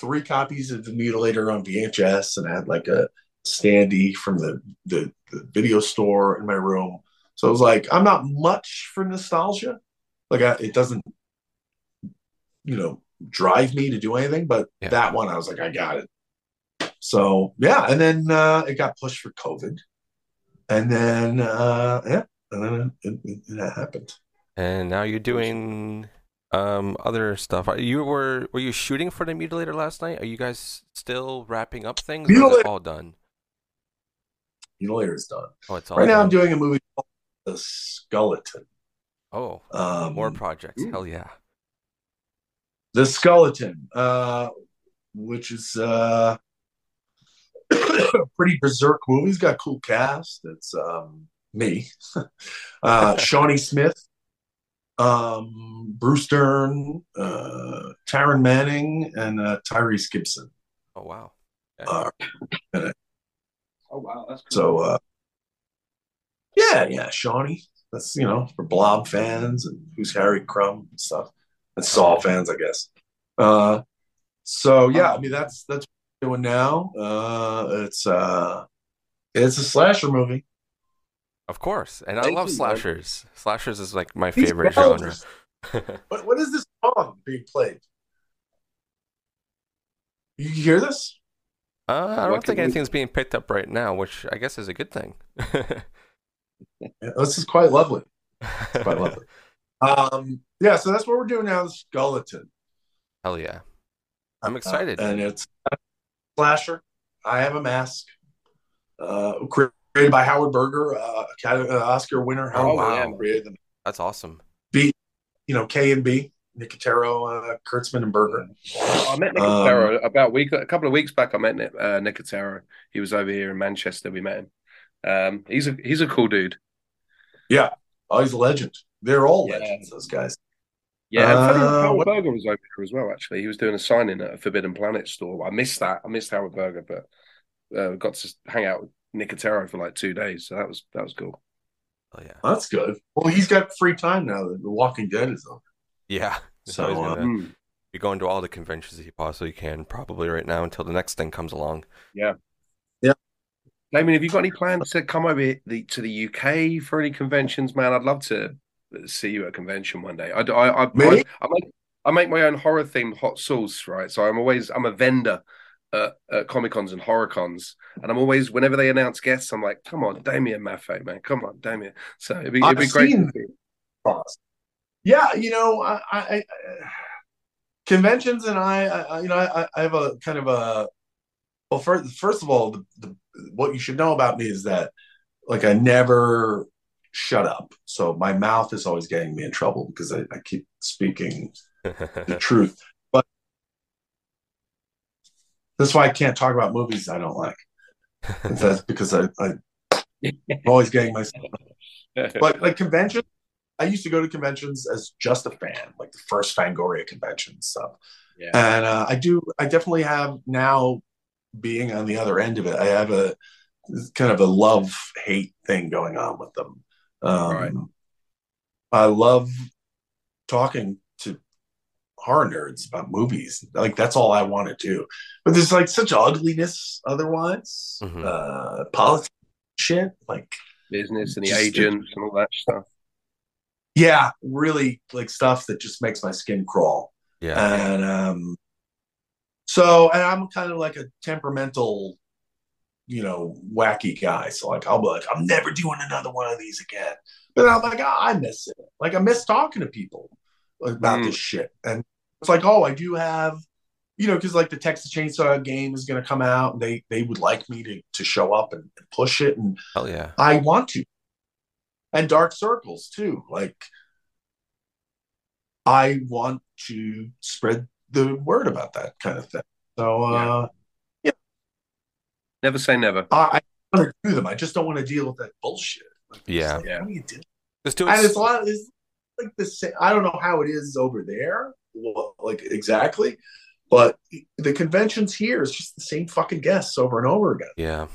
Speaker 4: three copies of the Mutilator on VHS, and I had like a standee from the, the the video store in my room. So it was like, I'm not much for nostalgia. Like, I, it doesn't, you know, drive me to do anything. But
Speaker 2: Yeah.
Speaker 4: that one, I was like, I got it. So yeah, and then uh, it got pushed for COVID, and then uh, yeah, and then it, it, it happened.
Speaker 2: And now you're doing um other stuff. Are You were were you shooting for the mutilator last night? Are you guys still wrapping up things? Or is it
Speaker 4: Mutilator-
Speaker 2: all done?
Speaker 4: Mutilator is done.
Speaker 2: Oh, it's all
Speaker 4: Right now, I'm doing a movie called The Skeleton.
Speaker 2: Oh,
Speaker 4: Um,
Speaker 2: more projects.
Speaker 3: ooh.
Speaker 2: Hell yeah.
Speaker 4: The Skeleton, uh, which is uh, pretty berserk movie. He's got cool cast. It's um, me, uh, Shawnee Smith, um, Bruce Dern, uh, Taryn Manning, and uh, Tyrese Gibson.
Speaker 2: Oh wow.
Speaker 4: Uh,
Speaker 3: Oh wow, that's cool.
Speaker 4: so uh, yeah, yeah, Shawnee. That's you know for Blob fans and who's Harry Crumb and stuff, and Saw fans, I guess. Uh, so yeah, I mean that's that's what we're doing now. Uh, it's uh, it's a slasher movie.
Speaker 2: Of course, and I love
Speaker 3: you, man.
Speaker 2: slashers. Slashers is like my
Speaker 4: These
Speaker 2: favorite genre.
Speaker 4: What what is this song being played? You hear this?
Speaker 2: Uh, I don't think
Speaker 3: we-
Speaker 2: anything's being picked up right now, which I guess is a good thing.
Speaker 4: Yeah, this is quite lovely. Quite lovely. Um, yeah, so that's what we're doing now. The Skeleton.
Speaker 2: Hell yeah. I'm excited.
Speaker 4: Uh, and it's a slasher. I have a mask. Uh, created by Howard Berger, uh, uh, Oscar winner. Howard
Speaker 2: Oh,
Speaker 4: Berger
Speaker 2: wow.
Speaker 4: created them.
Speaker 2: That's awesome.
Speaker 4: B, you know, KNB, Nicotero, uh, Kurtzman, and Berger.
Speaker 3: I met
Speaker 4: Um,
Speaker 3: Nicotero about a week, a couple of weeks back. I met Nic- uh, Nicotero. He was over here in Manchester. We met him. Um, he's a he's a cool dude.
Speaker 4: Yeah, oh, he's a legend. They're all
Speaker 3: Yeah.
Speaker 4: legends, those guys.
Speaker 3: Yeah, and
Speaker 4: Uh,
Speaker 3: Howard
Speaker 4: what-
Speaker 3: Berger was over here as well. Actually, he was doing a signing at a Forbidden Planet store. I missed that. I missed Howard Berger, but uh, got to hang out with Nicotero for like two days. So that was that was cool.
Speaker 2: Oh yeah.
Speaker 4: That's good. Well, he's got free time now that The Walking Dead is over.
Speaker 2: Yeah.
Speaker 4: So,
Speaker 2: So he's
Speaker 4: uh,
Speaker 2: gonna
Speaker 3: Mm.
Speaker 2: be going to all the conventions that he possibly can, probably right now until the next thing comes along.
Speaker 3: Yeah, yeah. Damian, have you got any plans to come over the, to the UK for any conventions, man? I'd love to see you at a convention one day. I, I, I, I, I make I make my own horror themed hot sauce, right? So I'm always I'm a vendor at, at Comic Cons and horror cons, and I'm always whenever they announce guests, I'm like, come on, Damian Maffei, man, come on, Damian. So it'd be it'd be great.
Speaker 4: seen-
Speaker 3: to see.
Speaker 4: Awesome. Yeah, you know, I, I, I conventions and I, I, you know, I, I have a kind of a. Well, first, first of all, the, the what you should know about me is that, like, I never shut up. So my mouth is always getting me in trouble because I, I keep speaking the truth. That's why I can't talk about movies I don't like. That's because I, I, I'm always getting myself but like convention, I used to go to conventions as just a fan, like the first Fangoria convention stuff.
Speaker 3: Yeah.
Speaker 4: And uh, I do, I definitely have now being on the other end of it. I have a kind of a love hate thing going on with them. Um,
Speaker 3: Right.
Speaker 4: I love talking horror nerds about movies. Like that's all I want to do. But there's like such ugliness otherwise.
Speaker 2: Mhm.
Speaker 4: Uh, politics shit. Like
Speaker 3: business and the
Speaker 4: Just-
Speaker 3: agents and all that stuff.
Speaker 4: yeah, really like stuff that just makes my skin crawl.
Speaker 2: yeah.
Speaker 4: And um so and I'm kind of like a temperamental, you know, wacky guy. So like I'll be like, I'm never doing another one of these again. But I'm like, oh, I miss it. Like I miss talking to people about
Speaker 3: Mm.
Speaker 4: this shit. And it's like, oh, I do have you know, because like the Texas Chainsaw game is going to come out, and they they would like me to to show up and, and push it, and
Speaker 2: Hell yeah.
Speaker 4: I want to. And Dark Circles too. Like I want to spread the word about that kind of thing. So uh yeah,
Speaker 3: Never say never.
Speaker 4: I, I want to do them. I just don't want to deal with that bullshit. Like, it's
Speaker 2: Yeah.
Speaker 4: like,
Speaker 3: Yeah.
Speaker 4: What do you do?
Speaker 2: Just do
Speaker 4: And it's a lot it's like the same I don't know how it is over there, well, like exactly. But the conventions here is just the same fucking guests over and over again.
Speaker 2: Yeah.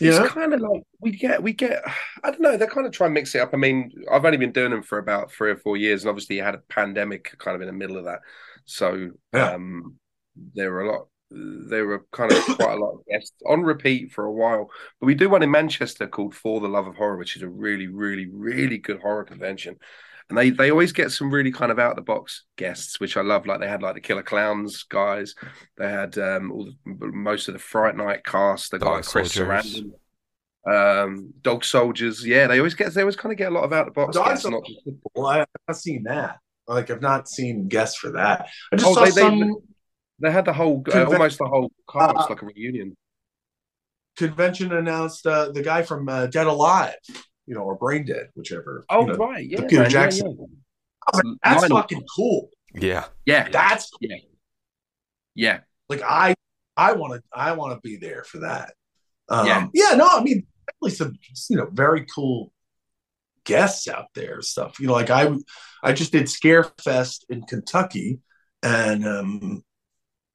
Speaker 3: It's
Speaker 4: know?
Speaker 3: kind of like we get, we get. I don't know. They kind of try and mix it up. I mean, I've only been doing them for about three or four years, and obviously you had a pandemic kind of in the middle of that. So
Speaker 4: Yeah.
Speaker 3: um, there were a lot. There were kind of quite a lot of guests on repeat for a while. But we do one in Manchester called For the Love of Horror, which is a really, really, really good horror convention. And they, they always get some really kind of out of the box guests, which I love. Like they had like the Killer Clowns guys. They had um, all the, most of the Fright Night cast. They got like Chris
Speaker 2: Soldiers.
Speaker 3: Sarandon, um, Dog Soldiers. Yeah, they always get they always kind of get a lot of out of the box guests. Not
Speaker 4: Well, I, I've not seen that. Like I've not seen guests for that. I just
Speaker 3: Oh,
Speaker 4: saw
Speaker 3: they- they-
Speaker 4: some
Speaker 3: they had the whole uh, almost the whole cast
Speaker 4: Uh,
Speaker 3: like a reunion.
Speaker 4: convention announced uh, the guy from uh, Dead Alive, you know, or Brain Dead, whichever.
Speaker 3: Oh
Speaker 4: you know.
Speaker 3: right, yeah,
Speaker 4: Peter
Speaker 3: man, yeah,
Speaker 4: Jackson.
Speaker 3: yeah.
Speaker 4: I was like, That's
Speaker 3: Lionel.
Speaker 4: fucking cool.
Speaker 2: Yeah.
Speaker 3: Yeah,
Speaker 4: That's cool.
Speaker 3: yeah. yeah.
Speaker 4: like I I want to I want to be there for that. Um,
Speaker 3: Yeah.
Speaker 4: yeah, no, I mean definitely some you know very cool guests out there stuff. You know, like I I just did Scarefest in Kentucky, and um,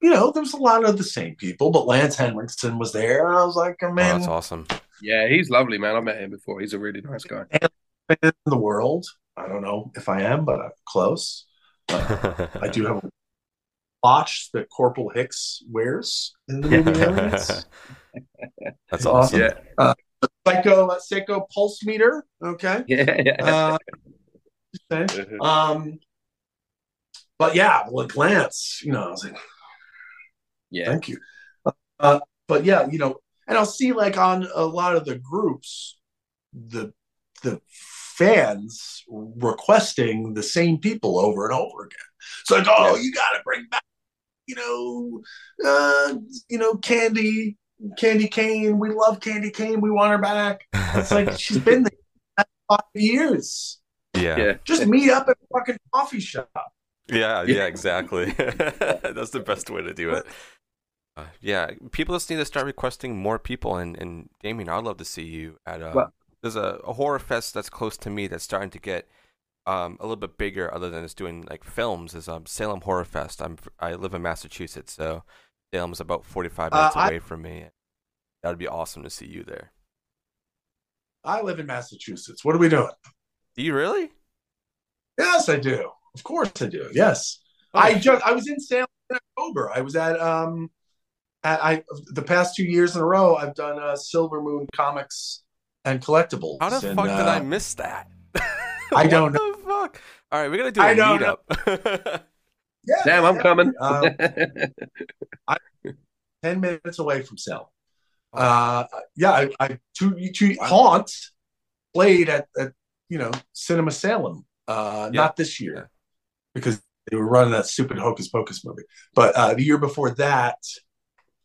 Speaker 4: you know there's a lot of the same people, but Lance Henriksen was there, and I was like, oh,
Speaker 2: Oh,
Speaker 4: man,
Speaker 2: that's awesome.
Speaker 3: Yeah, he's lovely, man. I met him before. He's a really nice guy.
Speaker 4: fan in the world. I don't know if I am, but I'm close. Uh, I do have a watch that Corporal Hicks wears in the movie Aliens.
Speaker 2: That's awesome.
Speaker 3: Yeah,
Speaker 4: Seiko uh, Seiko pulse meter. Okay.
Speaker 3: yeah, yeah.
Speaker 4: Uh, okay. um, but yeah, like Lance, you know, I was like,
Speaker 3: yeah.
Speaker 4: thank you. Uh, but yeah, you know, and I'll see like on a lot of the groups, the the fans requesting the same people over and over again. It's like, oh,
Speaker 3: Yeah.
Speaker 4: you got to bring back, you know, uh, you know, Candy, Candy Kane. We love Candy Kane. We want her back. It's like she's been there for five years.
Speaker 2: yeah.
Speaker 3: Yeah.
Speaker 4: Just meet up at a fucking coffee shop.
Speaker 2: Yeah,
Speaker 3: Yeah.
Speaker 2: yeah, exactly. That's the best way to do it. Uh, yeah, people just need to start requesting more people. And, and Damian, I'd love to see you at a.
Speaker 3: Well-
Speaker 2: there's a, a horror fest that's close to me that's starting to get um, a little bit bigger, other than just doing like films. Is um, Salem Horror Fest. I'm I live in Massachusetts, so Salem's about 45
Speaker 4: Uh,
Speaker 2: minutes
Speaker 4: I-
Speaker 2: away from me. That'd be awesome to see you there.
Speaker 4: I live in Massachusetts. What are we doing?
Speaker 2: Do you really?
Speaker 4: Yes, I do. Of course, I do. Yes,
Speaker 2: Oh,
Speaker 4: I just I was in Salem in October. I was at um at I the past two years in a row. I've done uh, Silver Moon Comics and Collectibles.
Speaker 2: How the
Speaker 4: and,
Speaker 2: fuck did I
Speaker 4: uh,
Speaker 2: miss that?
Speaker 4: I don't
Speaker 2: know. The fuck? All right, we're gonna do a
Speaker 4: I don't know.
Speaker 2: meetup.
Speaker 4: yeah,
Speaker 3: Damn, I'm
Speaker 4: yeah.
Speaker 3: coming.
Speaker 4: Um, Ten minutes away from Salem. Uh, yeah, I, I two two Haunt played at, at you know Cinema Salem. Uh,
Speaker 2: Yeah.
Speaker 4: not this year
Speaker 2: Yeah.
Speaker 4: because they were running that stupid Hocus Pocus movie. But uh, the year before that,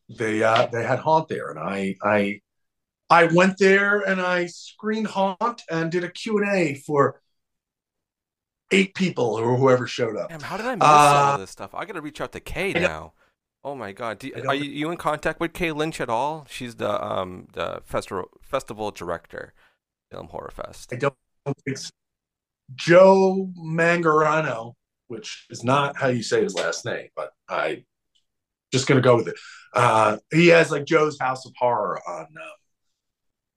Speaker 4: they uh, they had Haunt there, and I I I went there and I screened Haunt and did a Q and A for eight people or whoever showed up.
Speaker 2: Damn, how did I miss all
Speaker 4: Uh,
Speaker 2: of this stuff? I gotta reach out to Kay now. Oh my god, you, are you, you in contact with Kay Lynch at all? She's the um the festival festival director, Film Horror Fest.
Speaker 4: I don't think so. Joe Mangarano, which is not how you say his last name, but I just gonna go with it. Uh, he has like Joe's House of Horror on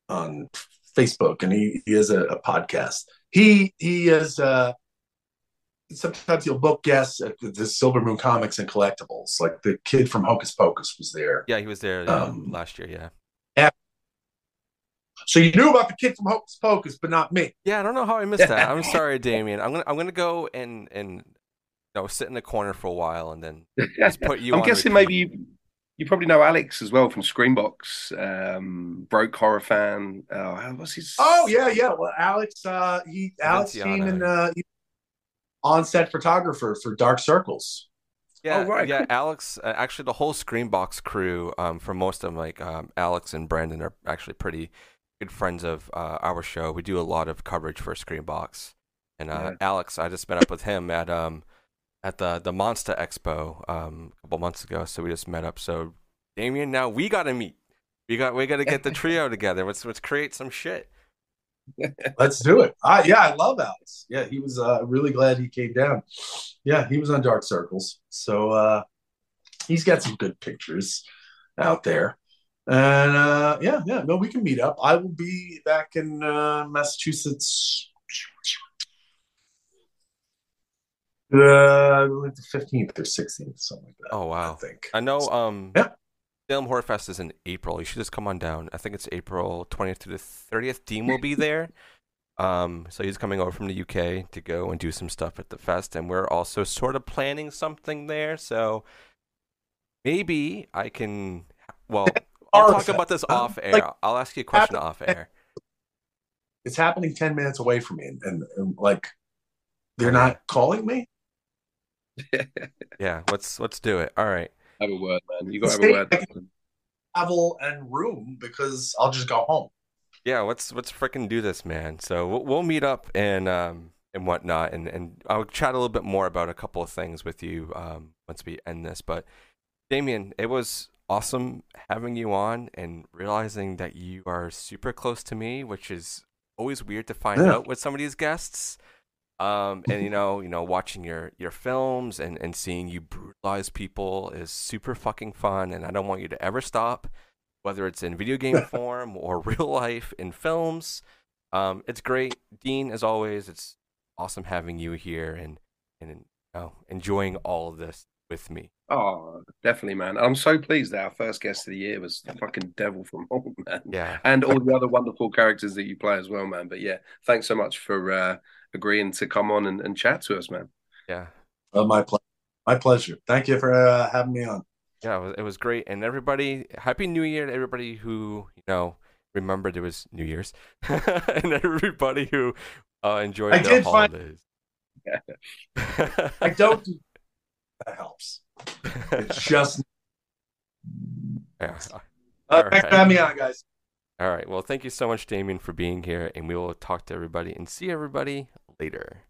Speaker 4: um, on Facebook, and he he has a, a podcast. He he is uh, sometimes he'll book guests at the, Silver Moon Comics and Collectibles. Like the kid from Hocus Pocus was there.
Speaker 2: Yeah, he was there yeah,
Speaker 4: Um,
Speaker 2: last year. Yeah.
Speaker 4: So you knew about the kid from Hocus Pocus, but not me.
Speaker 2: Yeah, I don't know how I missed that. I'm sorry, Damian. I'm gonna I'm gonna go and and you know sit in the corner for a while and then just put you.
Speaker 3: I'm
Speaker 2: on
Speaker 3: guessing maybe you, you probably know Alex as well from Screenbox, um, broke horror fan. Uh, what's his?
Speaker 4: Oh yeah, yeah. Well, Alex, uh, he Alex came
Speaker 2: Vinciano.
Speaker 4: in uh, on-set photographer for Dark Circles.
Speaker 2: Yeah,
Speaker 3: Oh, right,
Speaker 2: yeah. Alex, uh, actually, the whole Screenbox crew, um, for most of them, like um, Alex and Brandon, are actually pretty good friends of uh, our show. We do a lot of coverage for Screenbox, and uh,
Speaker 3: Yeah.
Speaker 2: Alex, I just met up with him at um at the the Monster Expo um a couple months ago. So we just met up. So Damian, now we got to meet. We got we got to get the trio together. Let's let's create some shit.
Speaker 4: Let's do it. Uh, yeah, I love Alex. Yeah, he was uh, really glad he came down. Yeah, he was on Dark Circles, so uh, he's got some good pictures out there. And uh, yeah, yeah, no, we can meet up. I will be back in uh, Massachusetts. Uh, like the fifteenth or sixteenth, something like that.
Speaker 2: Oh wow.
Speaker 4: I think.
Speaker 2: I know. Um,
Speaker 4: Yeah.
Speaker 2: Salem Horror Fest is in April. You should just come on down. I think it's April 20th to the 30th. Dean will be there. Um, so he's coming over from the UK to go and do some stuff at the fest, and we're also sort of planning something there. So maybe I can. Well, I'll talk about this off air.
Speaker 4: Like,
Speaker 2: I'll ask you a question
Speaker 4: happen-
Speaker 2: off air.
Speaker 4: It's happening ten minutes away from me, and, and, and like they're not calling me.
Speaker 2: Yeah, let's let's do it. All right.
Speaker 3: Have a word, man. You got to have a word.
Speaker 4: travel and room because I'll just go home.
Speaker 2: Yeah, let's let's freaking do this, man. So we'll, we'll meet up and um and whatnot, and and I'll chat a little bit more about a couple of things with you um once we end this. But Damian, it was awesome having you on and realizing that you are super close to me, which is always weird to find
Speaker 4: Yeah.
Speaker 2: out with some of these guests. Um, and you know, you know, watching your your films and and seeing you brutalize people is super fucking fun, and I don't want you to ever stop, whether it's in video game form or real life in films. Um, it's great, Dean. As always, it's awesome having you here and and know, enjoying all of this with me.
Speaker 3: Oh, definitely, man. I'm so pleased that our first guest of the year was the fucking devil from home, man.
Speaker 2: Yeah.
Speaker 3: And all the other wonderful characters that you play as well, man. But yeah, thanks so much for uh, agreeing to come on and, and chat to us, man.
Speaker 2: Yeah.
Speaker 4: Uh, my ple- my pleasure. Thank you for uh, having me on.
Speaker 2: Yeah, it was, it was great. And everybody, happy New Year to everybody who, you know, remembered it was New Year's. and everybody who uh, enjoyed
Speaker 4: I
Speaker 2: their
Speaker 4: did find-
Speaker 2: holidays.
Speaker 4: I don't. do- that helps. It's just.
Speaker 2: yeah.
Speaker 4: Uh,
Speaker 2: All
Speaker 4: thanks for having me on, guys.
Speaker 2: All right. Well, thank you so much, Damian, for being here. And we will talk to everybody and see everybody later.